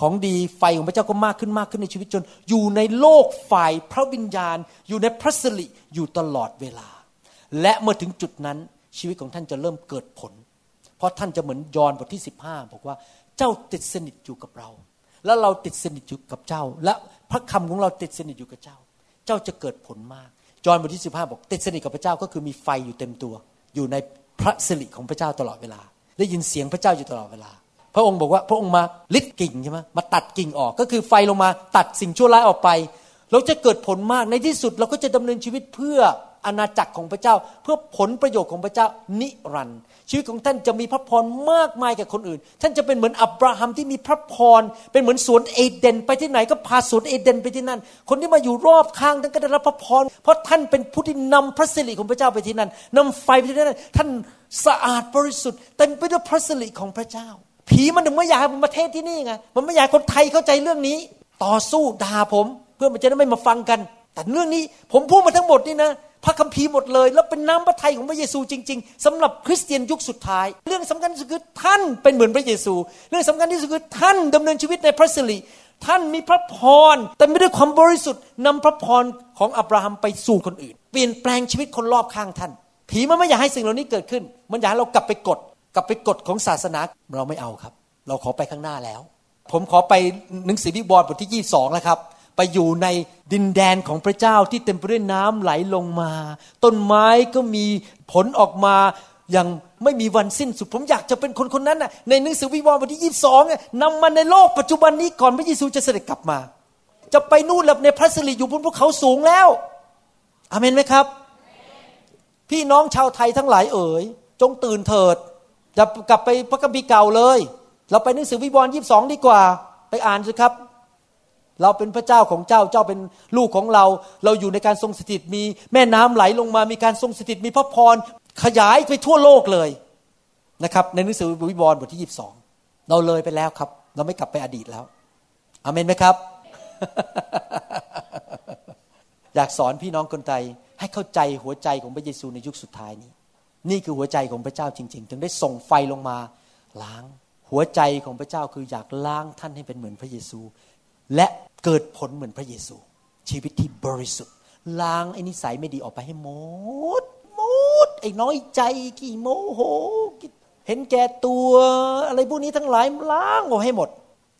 ของดีไฟของพระเจ้าก็มากขึ้นมากขึ้นในชีวิตจน อยู่ในโลกฝ่ายพระวิญญาณ อยู่ในพระสิริอยู่ตลอดเวลา และเมื่อถึงจุดนั้นชีวิตของท่านจะเริ่มเกิดผล เพราะท่านจะเหมือนยอห์นบทที่ 15 บอกว่าเจ้าติดสนิทอยู่กับเรา แล้วเราติดสนิทอยู่กับเจ้า และพระคำของเราติดสนิทอยู่กับเจ้า เจ้าจะเกิดผลมาก ยอห์นบทที่สิบห้าบอกติดสนิทกับพระเจ้าก็คือมีไฟอยู่เต็มตัว อยู่ในพระสิริของพระเจ้าตลอดเวลา ได้ยินเสียงพระเจ้าอยู่ตลอดเวลา พระองค์บอกว่าพระองค์มาลิดกิ่งใช่ไหมมาตัดกิ่งออก ก็คือไฟลงมาตัดสิ่งชั่วร้ายออกไป เราจะเกิดผลมากในที่สุดเราก็จะดำเนินชีวิตเพื่อ อาณาจักรของพระเจ้า เพื่อผลประโยชน์ของพระเจ้านิรันดร์ชีวิตของท่านจะมีพระพรมากมายกับคนอื่น ท่านจะเป็นเหมือนอับราฮัมที่มีพระพร เป็นเหมือนสวนเอเดน ไปที่ไหนก็พาสวนเอเดนไปที่นั่น คนที่มาอยู่รอบข้างท่านก็ได้รับพระพร เพราะท่านเป็นผู้ที่นำพระสิริของพระเจ้าไปที่นั่นนำไฟไปที่นั่น ท่านสะอาดบริสุทธิ์เต็มไปด้วยพระสิริของพระเจ้า ผีมันถึงไม่อยากให้ผมมาเทศที่นี่ไง มันไม่อยากคนไทยเข้าใจเรื่องนี้ ต่อสู้ด่าผม เพื่อมันจะได้ไม่มาฟังกัน แต่เรื่องนี้ผมพูดมาทั้งหมดนี่นะ พระคัมภีร์หมดเลย แล้วเป็นน้ำพระทัยของพระเยซูจริง ๆสำหรับคริสเตียนยุคสุดท้าย เรื่องสำคัญที่สุดคือท่านเป็นเหมือนพระเยซู เรื่องสำคัญที่สุดคือท่านดำเนินชีวิตในพระสิริท่านมีพระพรแต่ไม่ด้วยความบริสุทธิ์นำพระพรของอับราฮัมไปสู่คนอื่น เปลี่ยนแปลงชีวิตคนรอบข้างท่าน ผีมันไม่อยากให้สิ่งเหล่านี้เกิดขึ้น มันอยากให้เรากลับไปกฎกลับไปกฎของศาสนาเราไม่เอาครับ เราขอไปข้างหน้าแล้ว ผมขอไปหนังสือวิวรณ์บทที่ 22แล้วครับ ไปอยู่ในดินแดนของพระเจ้าที่เต็มไปด้วยน้ำไหลลงมา ต้นไม้ก็มีผลออกมาอย่างไม่มีวันสิ้นสุด ผมอยากจะเป็นคนคนนั้นน่ะในหนังสือวิวรณ์บทที่22เนี่ยนำมาในโลกปัจจุบันนี้ก่อนพระเยซูจะเสด็จกลับมา จะไปนู่นแล้วในพระสิริอยู่บนภูเขาสูงแล้วอเมนไหมครับ พี่น้องชาวไทยทั้งหลายเอ๋ย จงตื่นเถิดจะกลับไปพระคัมภีร์เก่าเลย เราไปหนังสือวิวรณ์ยี่สองดีกว่า ไปอ่านสิครับ เราเป็นพระเจ้าของเจ้า เจ้าเป็นลูกของเรา เราอยู่ในการทรงสถิต มีแม่น้ำไหลลงมา มีการทรงสถิต มีพระพร ขยายไปทั่วโลกเลยนะครับ ในหนังสือวิวรณ์บทที่ยีบสอง เราเลยไปแล้วครับ เราไม่กลับไปอดีตแล้ว อเมนไหมครับ อยากสอนพี่น้องคนไทยให้เข้าใจหัวใจของพระเยซูในยุคสุดท้ายนี้ นี่คือหัวใจของพระเจ้าจริง ๆ ถึงได้ส่งไฟลงมา ล้าง หัวใจของพระเจ้าคืออยากล้างท่านให้เป็นเหมือนพระเยซู และ เกิดผลเหมือนพระเยซู ชีวิตที่บริสุทธิ์ล้างไอ้นิสัยไม่ดีออกไปให้หมดหมดไอ้น้อยใจกี่โมโห เห็นแก่ตัวอะไรพวกนี้ทั้งหลายล้างออกให้หมด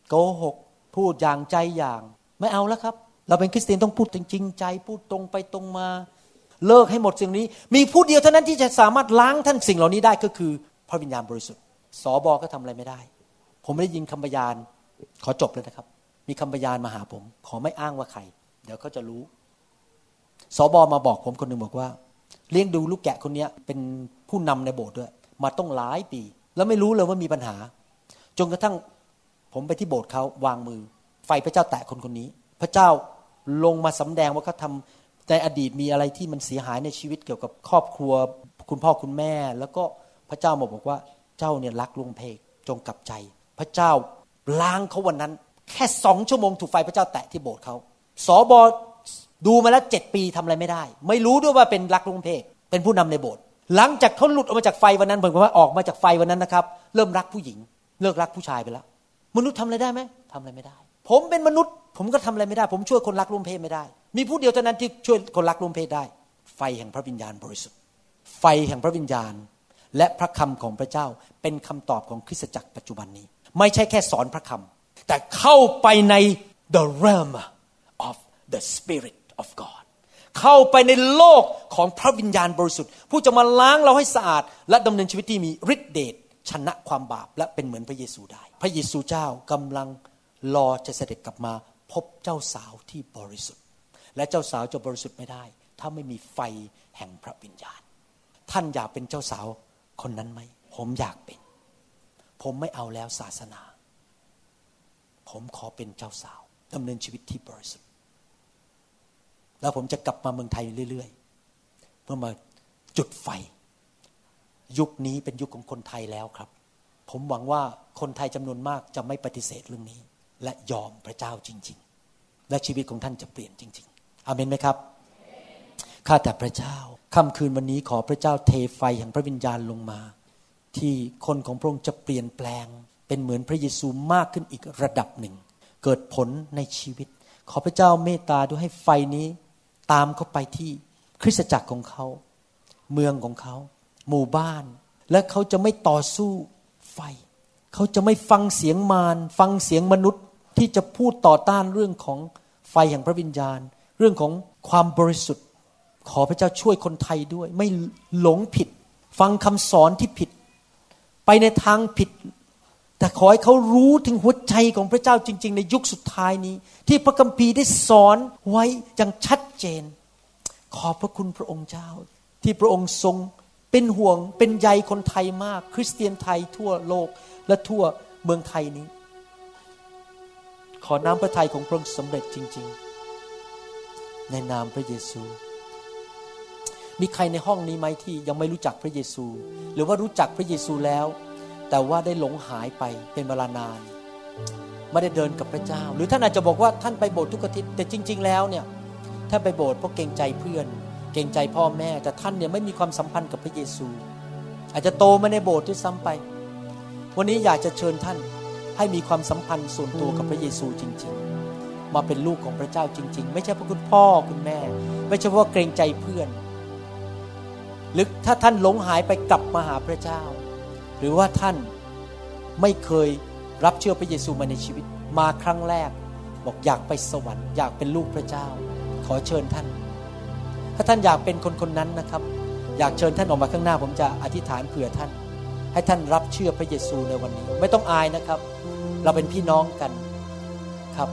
โกหก พูดอย่างใจอย่าง ไม่เอาแล้วครับ เราเป็นคริสเตียนต้องพูดจริงใจ พูดตรงไปตรงมา เลิกให้หมดสิ่งนี้ มีผู้เดียวเท่านั้นที่จะสามารถล้างท่านสิ่งเหล่านี้ได้ก็คือพระวิญญาณบริสุทธิ์สอบอก็ทำอะไรไม่ได้ ผมไม่ได้ยินคำพยานขอจบเลยนะครับ มีคำพยานมาหาผม ขอไม่อ้างว่าใคร เดี๋ยวเขาจะรู้สอบอมาบอกผมคนหนึ่งบอกว่า เลี้ยงดูลูกแกะคนนี้เป็นผู้นำในโบสถ์ด้วย มาต้องหลายปี แล้วไม่รู้เลยว่ามีปัญหา จนกระทั่งผมไปที่โบสถ์เขาวางมือ ไฟพระเจ้าแตะคนคนนี้ พระเจ้าลงมาสำแดงว่าเขาทาในอดีตมีอะไรที่มันเสียหายในชีวิตเกี่ยวกับครอบครัว คุณพ่อคุณแม่ แล้วก็พระเจ้ามาบอกว่าเจ้าเนี่ยรักลุงเพกจงกลับใจ พระเจ้าล้างเขาวันนั้น แค่สองชั่วโมงถูกไฟพระเจ้าแตะที่โบสถ์เขาสอบอดูมาแล้วเจ็ดปีทำอะไรไม่ได้ ไม่รู้ด้วยว่าเป็นรักลุงเพกเป็นผู้นำในโบสถ์หลังจากเขาหลุดออกมาจากไฟวันนั้นผมว่าออกมาจากไฟวันนั้นนะครับ เริ่มรักผู้หญิง เลิกรักผู้ชายไปแล้ว มนุษย์ทำอะไรได้ไหมทำอะไรไม่ได้ ผมเป็นมนุษย์ ผมก็ทำอะไรไม่ได้ ผมช่วยคนรักลุงเพศไม่ได้ มีผู้เดียวเท่านั้นที่ช่วยคนรักลุงเพศได้ ไฟแห่งพระวิญญาณบริสุทธิ์ ไฟแห่งพระวิญญาณ และพระคำของพระเจ้าเป็นคำตอบของคริสตจักรปัจจุบันนี้ ไม่ใช่แค่สอนพระคำ แต่เข้าไปใน the realm of the spirit of God เข้าไปในโลกของพระวิญญาณบริสุทธิ์ ผู้จะมาล้างเราให้สะอาด และดำเนินชีวิตที่มีฤทธิเดชชนะความบาปและเป็นเหมือนพระเยซูได้ พระเยซูเจ้ากำลังรอจะเสด็จกลับมาพบเจ้าสาวที่บริสุทธิ์ และเจ้าสาวจะบริสุทธิ์ไม่ได้ ถ้าไม่มีไฟแห่งพระวิญญาณ ท่านอยากเป็นเจ้าสาวคนนั้นไหม ผมอยากเป็น ผมไม่เอาแล้วศาสนา ผมขอเป็นเจ้าสาวดำเนินชีวิตที่บริสุทธิ์แล้วผมจะกลับมาเมืองไทยเรื่อยๆ เพื่อมาจุดไฟ ยุคนี้เป็นยุคของคนไทยแล้วครับ ผมหวังว่าคนไทยจำนวนมากจะไม่ปฏิเสธเรื่องนี้ และยอมพระเจ้าจริง ๆ และชีวิตของท่านจะเปลี่ยนจริง ๆอเมนไหมครับข้าแต่พระเจ้าค่ำคืนวันนี้ขอพระเจ้าเทไฟแห่งพระวิญญาณลงมา ที่คนของพระองค์จะเปลี่ยนแปลง เป็นเหมือนพระเยซูมากขึ้นอีกระดับหนึ่ง เกิดผลในชีวิต ขอพระเจ้าเมตตาด้วยให้ไฟนี้ตามเข้าไปที่คริสตจักรของเขา เมืองของเขา หมู่บ้าน และเขาจะไม่ต่อสู้ไฟ เขาจะไม่ฟังเสียงมาร ฟังเสียงมนุษย์ที่จะพูดต่อต้านเรื่องของไฟแห่งพระวิญญาณ เรื่องของความบริสุทธิ์ ขอพระเจ้าช่วยคนไทยด้วย ไม่หลงผิด ฟังคำสอนที่ผิด ไปในทางผิด แต่ขอให้เขารู้ถึงหัวใจของพระเจ้าจริง ๆ ในยุคสุดท้ายนี้ ที่พระคัมภีร์ได้สอนไว้อย่างชัดเจน ขอบพระคุณพระองค์เจ้า ที่พระองค์ทรงเป็นห่วงเป็นใยคนไทยมาก คริสเตียนไทยทั่วโลกและทั่วเมืองไทยนี้ ขอน้ำพระทัยของพระองค์สำเร็จจริง ๆ ในนามพระเยซู มีใครในห้องนี้ไหมที่ยังไม่รู้จักพระเยซู หรือว่ารู้จักพระเยซูแล้ว แต่ว่าได้หลงหายไปเป็นเวลานาน ไม่ได้เดินกับพระเจ้า หรือท่านอาจจะบอกว่าท่านไปโบสถ์ทุกอาทิตย์แต่จริง ๆ แล้วเนี่ยท่านไปโบสถ์เพราะเกรงใจเพื่อน เกรงใจพ่อแม่ แต่ท่านเนี่ยไม่มีความสัมพันธ์กับพระเยซู อาจจะโตมาในโบสถ์ด้วยซ้ำไป วันนี้อยากจะเชิญท่านให้มีความสัมพันธ์ส่วนตัวกับพระเยซูจริง ๆ มาเป็นลูกของพระเจ้าจริง ๆ ไม่ใช่เพราะคุณพ่อคุณแม่ ไม่ใช่เพราะเกรงใจเพื่อน หรือถ้าท่านหลงหายไปกลับมาหาพระเจ้า หรือว่าท่านไม่เคยรับเชื่อพระเยซูมาในชีวิต มาครั้งแรก บอกอยากไปสวรรค์อยากเป็นลูกพระเจ้า ขอเชิญท่าน ถ้าท่านอยากเป็นคนคนนั้นนะครับ อยากเชิญท่านออกมาข้างหน้า ผมจะอธิษฐานเผื่อท่าน ให้ท่านรับเชื่อพระเยซูในวันนี้ ไม่ต้องอายนะครับ เราเป็นพี่น้องกันครับ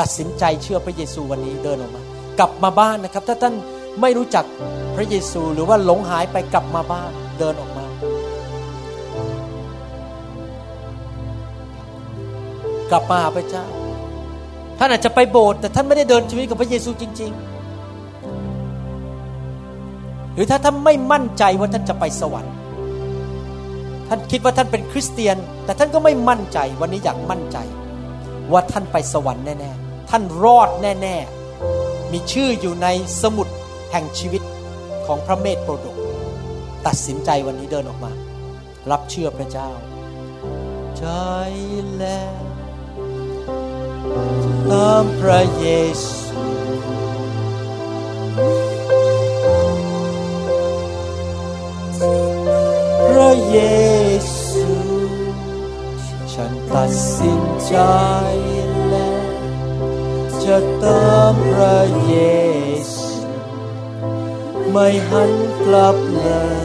ตัดสินใจเชื่อพระเยซูวันนี้เดินออกมา กลับมาบ้านนะครับ ถ้าท่านไม่รู้จักพระเยซูหรือว่าหลงหายไปกลับมาบ้านเดินออก กลับมาหาพระเจ้า ท่านอาจจะไปโบสถ์แต่ท่านไม่ได้เดินชีวิตกับพระเยซูจริง ๆ หรือถ้าท่านไม่มั่นใจว่าท่านจะไปสวรรค์ ท่านคิดว่าท่านเป็นคริสเตียน แต่ท่านก็ไม่มั่นใจวันนี้อยากมั่นใจ ว่าท่านไปสวรรค์แน่ๆท่านรอดแน่ๆมีชื่ออยู่ในสมุดแห่งชีวิตของพระเมธโปรดกตัดสินใจวันนี้เดินออกมา รับเชื่อพระเจ้า ใจแล้ว ตามพระเยซูพระเยซูฉันตัดสินใจแล้วจะตามพระเยซูไม่หันกลับเลย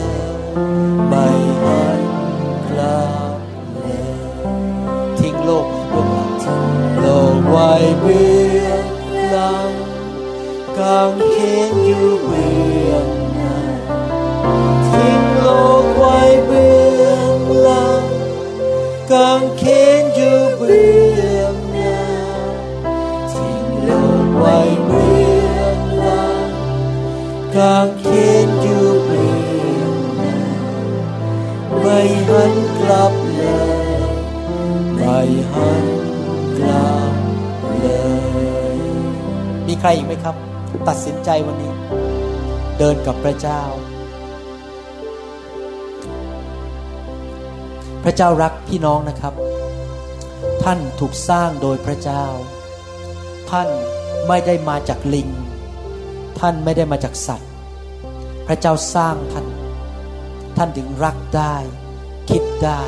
ไม่หัน กไว้เบื้องหลังกางเขนอยู่เบื้องหน้าทิ้งโลกไว้เบื้ ใครอีกไหมครับ ตัดสินใจวันนี้ เดินกับพระเจ้า พระเจ้ารักพี่น้องนะครับ ท่านถูกสร้างโดยพระเจ้า ท่านไม่ได้มาจากลิง ท่านไม่ได้มาจากสัตว์ พระเจ้าสร้างท่าน ท่านถึงรักได้ คิดได้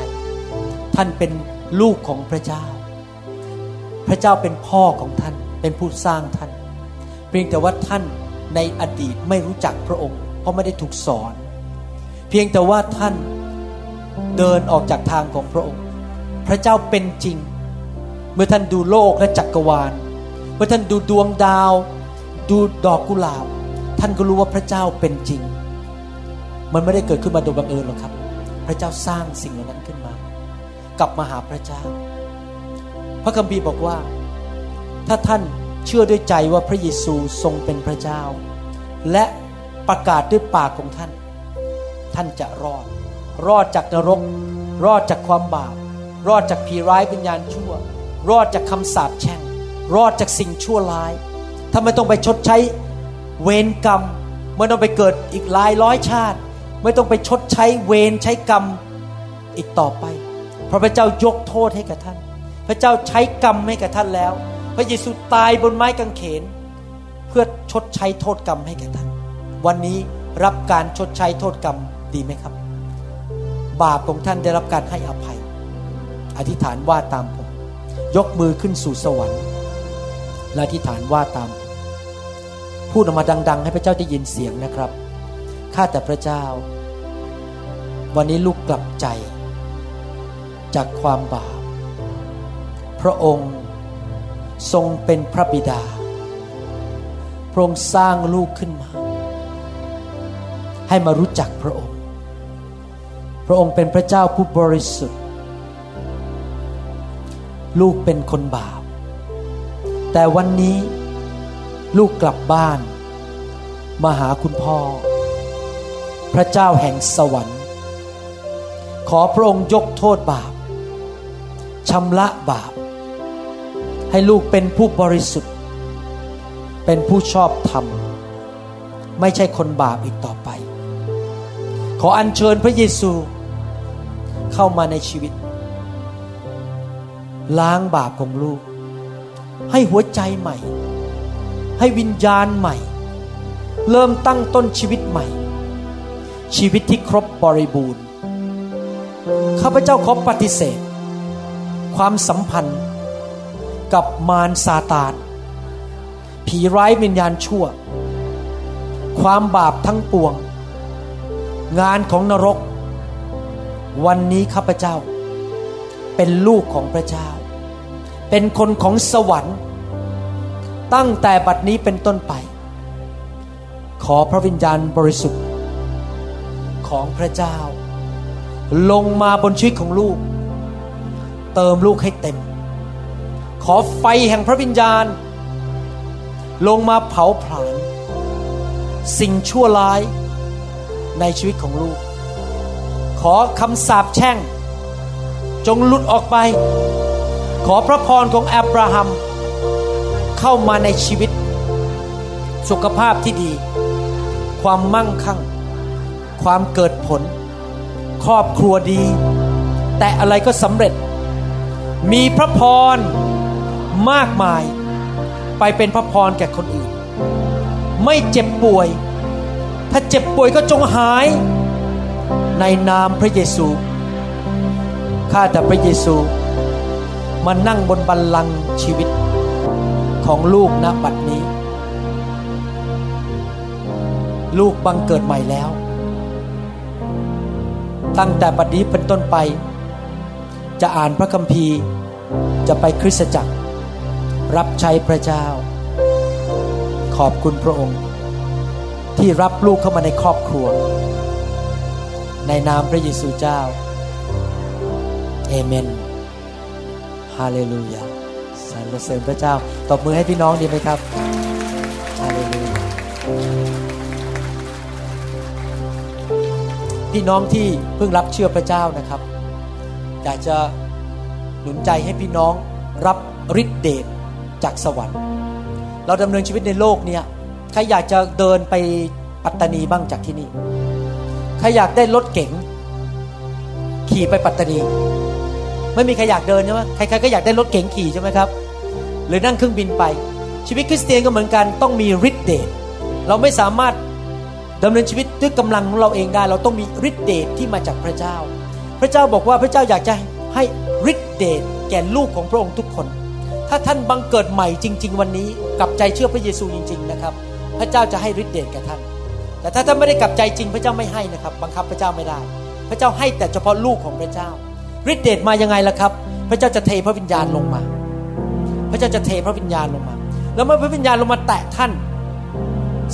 ท่านเป็นลูกของพระเจ้า พระเจ้าเป็นพ่อของท่าน เป็นผู้สร้างท่าน เพียงแต่ว่าท่านในอดีตไม่รู้จักพระองค์ เพราะไม่ได้ถูกสอน เพียงแต่ว่าท่านเดินออกจากทางของพระองค์ พระเจ้าเป็นจริง เมื่อท่านดูโลกและจักกรวาล เมื่อท่านดูดวงดาว ดูดอกกุหลาบ ท่านก็รู้ว่าพระเจ้าเป็นจริง มันไม่ได้เกิดขึ้นมาโดยบังเอิญหรอกครับ พระเจ้าสร้างสิ่งเหล่านั้นขึ้นมา กลับมาหาพระเจ้า พระคัมภีร์บอกว่า ถ้าท่าน เชื่อด้วยใจว่าพระเยซูทรงเป็นพระเจ้า และประกาศด้วยปากของท่าน ท่านจะรอด รอดจากนรก รอดจากความบาป รอดจากผีร้ายวิญญาณชั่ว รอดจากคำสาปแช่ง รอดจากสิ่งชั่วร้ายถ้าไม่ต้องไปชดใช้เวรกรรมไม่ต้องไปเกิดอีกหลายร้อยชาติ ไม่ต้องไปชดใช้เวรใช้กรรมอีกต่อไป เพราะพระเจ้ายกโทษให้กับท่าน พระเจ้าใช้กรรมให้กับท่านแล้ว พระเยซูตายบนไม้กางเขน เพื่อชดใช้โทษกรรมให้แก่ท่าน วันนี้รับการชดใช้โทษกรรมดีไหมครับ บาปของท่านได้รับการให้อภัย อธิษฐานว่าตามผม ยกมือขึ้นสู่สวรรค์และอธิษฐานว่าตาม พูดออกมาดัง ๆ ให้พระเจ้าได้ยินเสียงนะครับข้าแต่พระเจ้า วันนี้ลูกกลับใจ จากความบาปพระองค์ ทรงเป็นพระบิดา พระองค์สร้างลูกขึ้นมา ให้มารู้จักพระองค์ พระองค์เป็นพระเจ้าผู้บริสุทธิ์ ลูกเป็นคนบาป แต่วันนี้ลูกกลับบ้าน มาหาคุณพ่อ พระเจ้าแห่งสวรรค์ ขอพระองค์ยกโทษบาปชำระบาป ให้ลูกเป็นผู้บริสุทธิ์ เป็นผู้ชอบธรรม ไม่ใช่คนบาปอีกต่อไป ขออัญเชิญพระเยซูเข้ามาในชีวิต ล้างบาปของลูก ให้หัวใจใหม่ ให้วิญญาณใหม่ เริ่มตั้งต้นชีวิตใหม่ ชีวิตที่ครบบริบูรณ์ ข้าพเจ้าขอปฏิเสธ ความสัมพันธ์ กับมารซาตาน ผีร้ายวิญญาณชั่ว ความบาปทั้งปวง งานของนรก วันนี้ข้าพเจ้า เป็นลูกของพระเจ้า เป็นคนของสวรรค์ ตั้งแต่บัดนี้เป็นต้นไป ขอพระวิญญาณบริสุทธิ์ ของพระเจ้า ลงมาบนชีวิตของลูก เติมลูกให้เต็ม ขอไฟแห่งพระวิญญาณ ลงมาเผาผลาญสิ่งชั่วร้ายในชีวิตของลูก ขอคำสาปแช่ง จงหลุดออกไป ขอพระพรของอับราฮัม เข้ามาในชีวิต สุขภาพที่ดี ความมั่งคั่ง ความเกิดผล ครอบครัวดี แต่อะไรก็สำเร็จ มีพระพร มากมาย ไปเป็นพระพรแก่คนอื่น ไม่เจ็บป่วย ถ้าเจ็บป่วยก็จงหาย ในนามพระเยซู ข้าแต่พระเยซู มานั่งบนบัลลังก์ชีวิตของลูกณบัดนี้ ลูกบังเกิดใหม่แล้ว ตั้งแต่บัดนี้เป็นต้นไป จะอ่านพระคัมภีร์จะไปคริสตจักร รับใช้พระเจ้า ขอบคุณพระองค์ ที่รับลูกเข้ามาในครอบครัว ในนามพระเยซูเจ้า เอเมน ฮาเลลูยาสรรเสริญพระเจ้า ตบมือให้พี่น้องดีไหมครับ ฮาเลลูยา พี่น้องที่เพิ่งรับเชื่อพระเจ้านะครับ อยากจะหนุนใจให้พี่น้องรับฤทธิเดช จากสวรรค์ เราดำเนินชีวิตในโลกเนี่ยใครอยากจะเดินไปปัตตานีบ้างจากที่นี่ ใครอยากได้รถเก๋งขี่ไปปัตตานี ไม่มีใครอยากเดินใช่ไหมใครๆก็อยากได้รถเก๋งขี่ใช่ไหมครับ หรือนั่งเครื่องบินไป ชีวิตคริสเตียนก็เหมือนกันต้องมีฤทธิเดช เราไม่สามารถดำเนินชีวิตด้วยกำลังของเราเองได้ เราต้องมีฤทธิเดชที่มาจากพระเจ้า พระเจ้าบอกว่าพระเจ้าอยากจะให้ฤทธิเดชแก่ลูกของพระองค์ทุกคน ถ้าท่านบังเกิดใหม่จริง ๆ วันนี้กลับใจเชื่อพระเยซูจริง ๆ นะครับ พระเจ้าจะให้ฤทธิเดชแก่ท่าน แต่ถ้าท่านไม่ได้กลับใจจริงพระเจ้าไม่ให้นะครับ บังคับพระเจ้าไม่ได้ พระเจ้าให้แต่เฉพาะลูกของพระเจ้าฤทธิเดชมายังไงล่ะครับ พระเจ้าจะเทพระวิญญาณลงมา พระเจ้าจะเทพระวิญญาณลงมา แล้วเมื่อพระวิญญาณลงมาแตะท่าน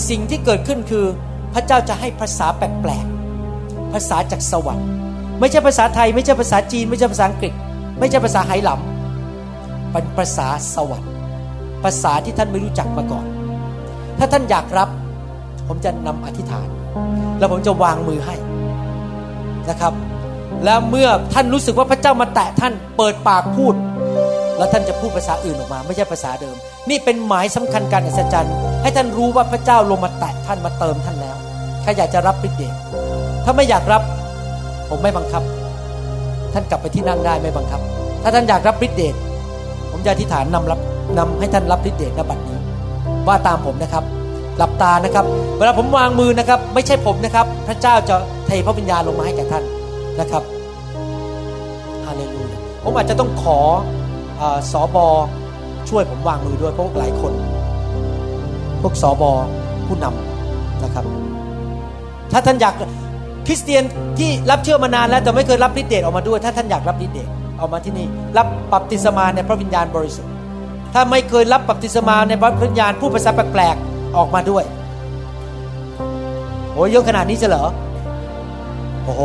สิ่งที่เกิดขึ้นคือพระเจ้าจะให้ภาษาแปลกๆภาษาจากสวรรค์ ไม่ใช่ภาษาไทย ไม่ใช่ภาษาจีน ไม่ใช่ภาษาอังกฤษ ไม่ใช่ภาษาไหหลำ เป็นภาษาสวรรค์ภาษาที่ท่านไม่รู้จักมาก่อน ถ้าท่านอยากรับ ผมจะนำอธิษฐาน แล้วผมจะวางมือให้นะครับ แล้วเมื่อท่านรู้สึกว่าพระเจ้ามาแตะท่านเปิดปากพูด แล้วท่านจะพูดภาษาอื่นออกมา ไม่ใช่ภาษาเดิม นี่เป็นหมายสำคัญการอัศจรรย์ ให้ท่านรู้ว่าพระเจ้าลงมาแตะท่านมาเติมท่านแล้วใครอยากจะรับฤทธิ์เดชถ้าไม่อยากรับ ผมไม่บังคับ ท่านกลับไปที่นั่งได้ไม่บังคับ ถ้าท่านอยากรับฤทธิ์เดช ผมจะอธิษฐานนำรับนำให้ท่านรับฤทธิ์เดชณบัดนี้ ว่าตามผมนะครับ หลับตานะครับ เวลาผมวางมือนะครับ ไม่ใช่ผมนะครับ พระเจ้าจะเทพระวิญญาณลงมาให้แก่ท่านนะครับฮาเลลูยาผมอาจจะต้องขอสอบอช่วยผมวางมือด้วยเพราะหลายคน พวกสอบอผู้นำนะครับ ถ้าท่านอยากคริสเตียนที่รับเชื่อมานานแล้วแต่ไม่เคยรับฤทธิ์เดชออกมาด้วย ถ้าท่านอยากรับฤทธิ์เดช เอามาที่นี่รับบัพติศมาในพระวิญญาณบริสุทธิ์ ถ้าไม่เคยรับบัพติศมาในพระวิญญาณผู้ภาษาแปลกๆออกมาด้วยโอ้ยเยอะขนาดนี้จะเหรอโอ้โห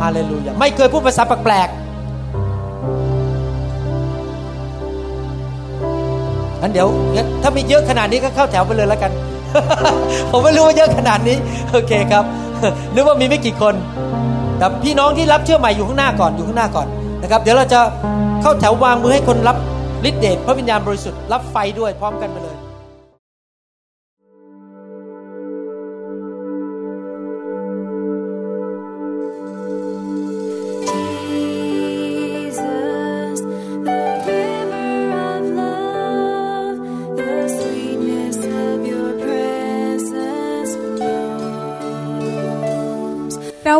ฮาเลลูยาไม่เคยพูดภาษาแปลกๆงั้นเดี๋ยวถ้ามีเยอะขนาดนี้ก็เข้าแถวไปเลยแล้วกัน ผมไม่รู้ว่าเยอะขนาดนี้ โอเคครับนึกว่ามีไม่กี่คน แต่พี่น้องที่รับเชื่อใหม่อยู่ข้างหน้าก่อนอยู่ข้างหน้าก่อนนะครับ เดี๋ยวเราจะเข้าแถววางมือให้คนรับฤทธิเดชพระวิญญาณบริสุทธิ์รับไฟด้วยพร้อมกันไปเลย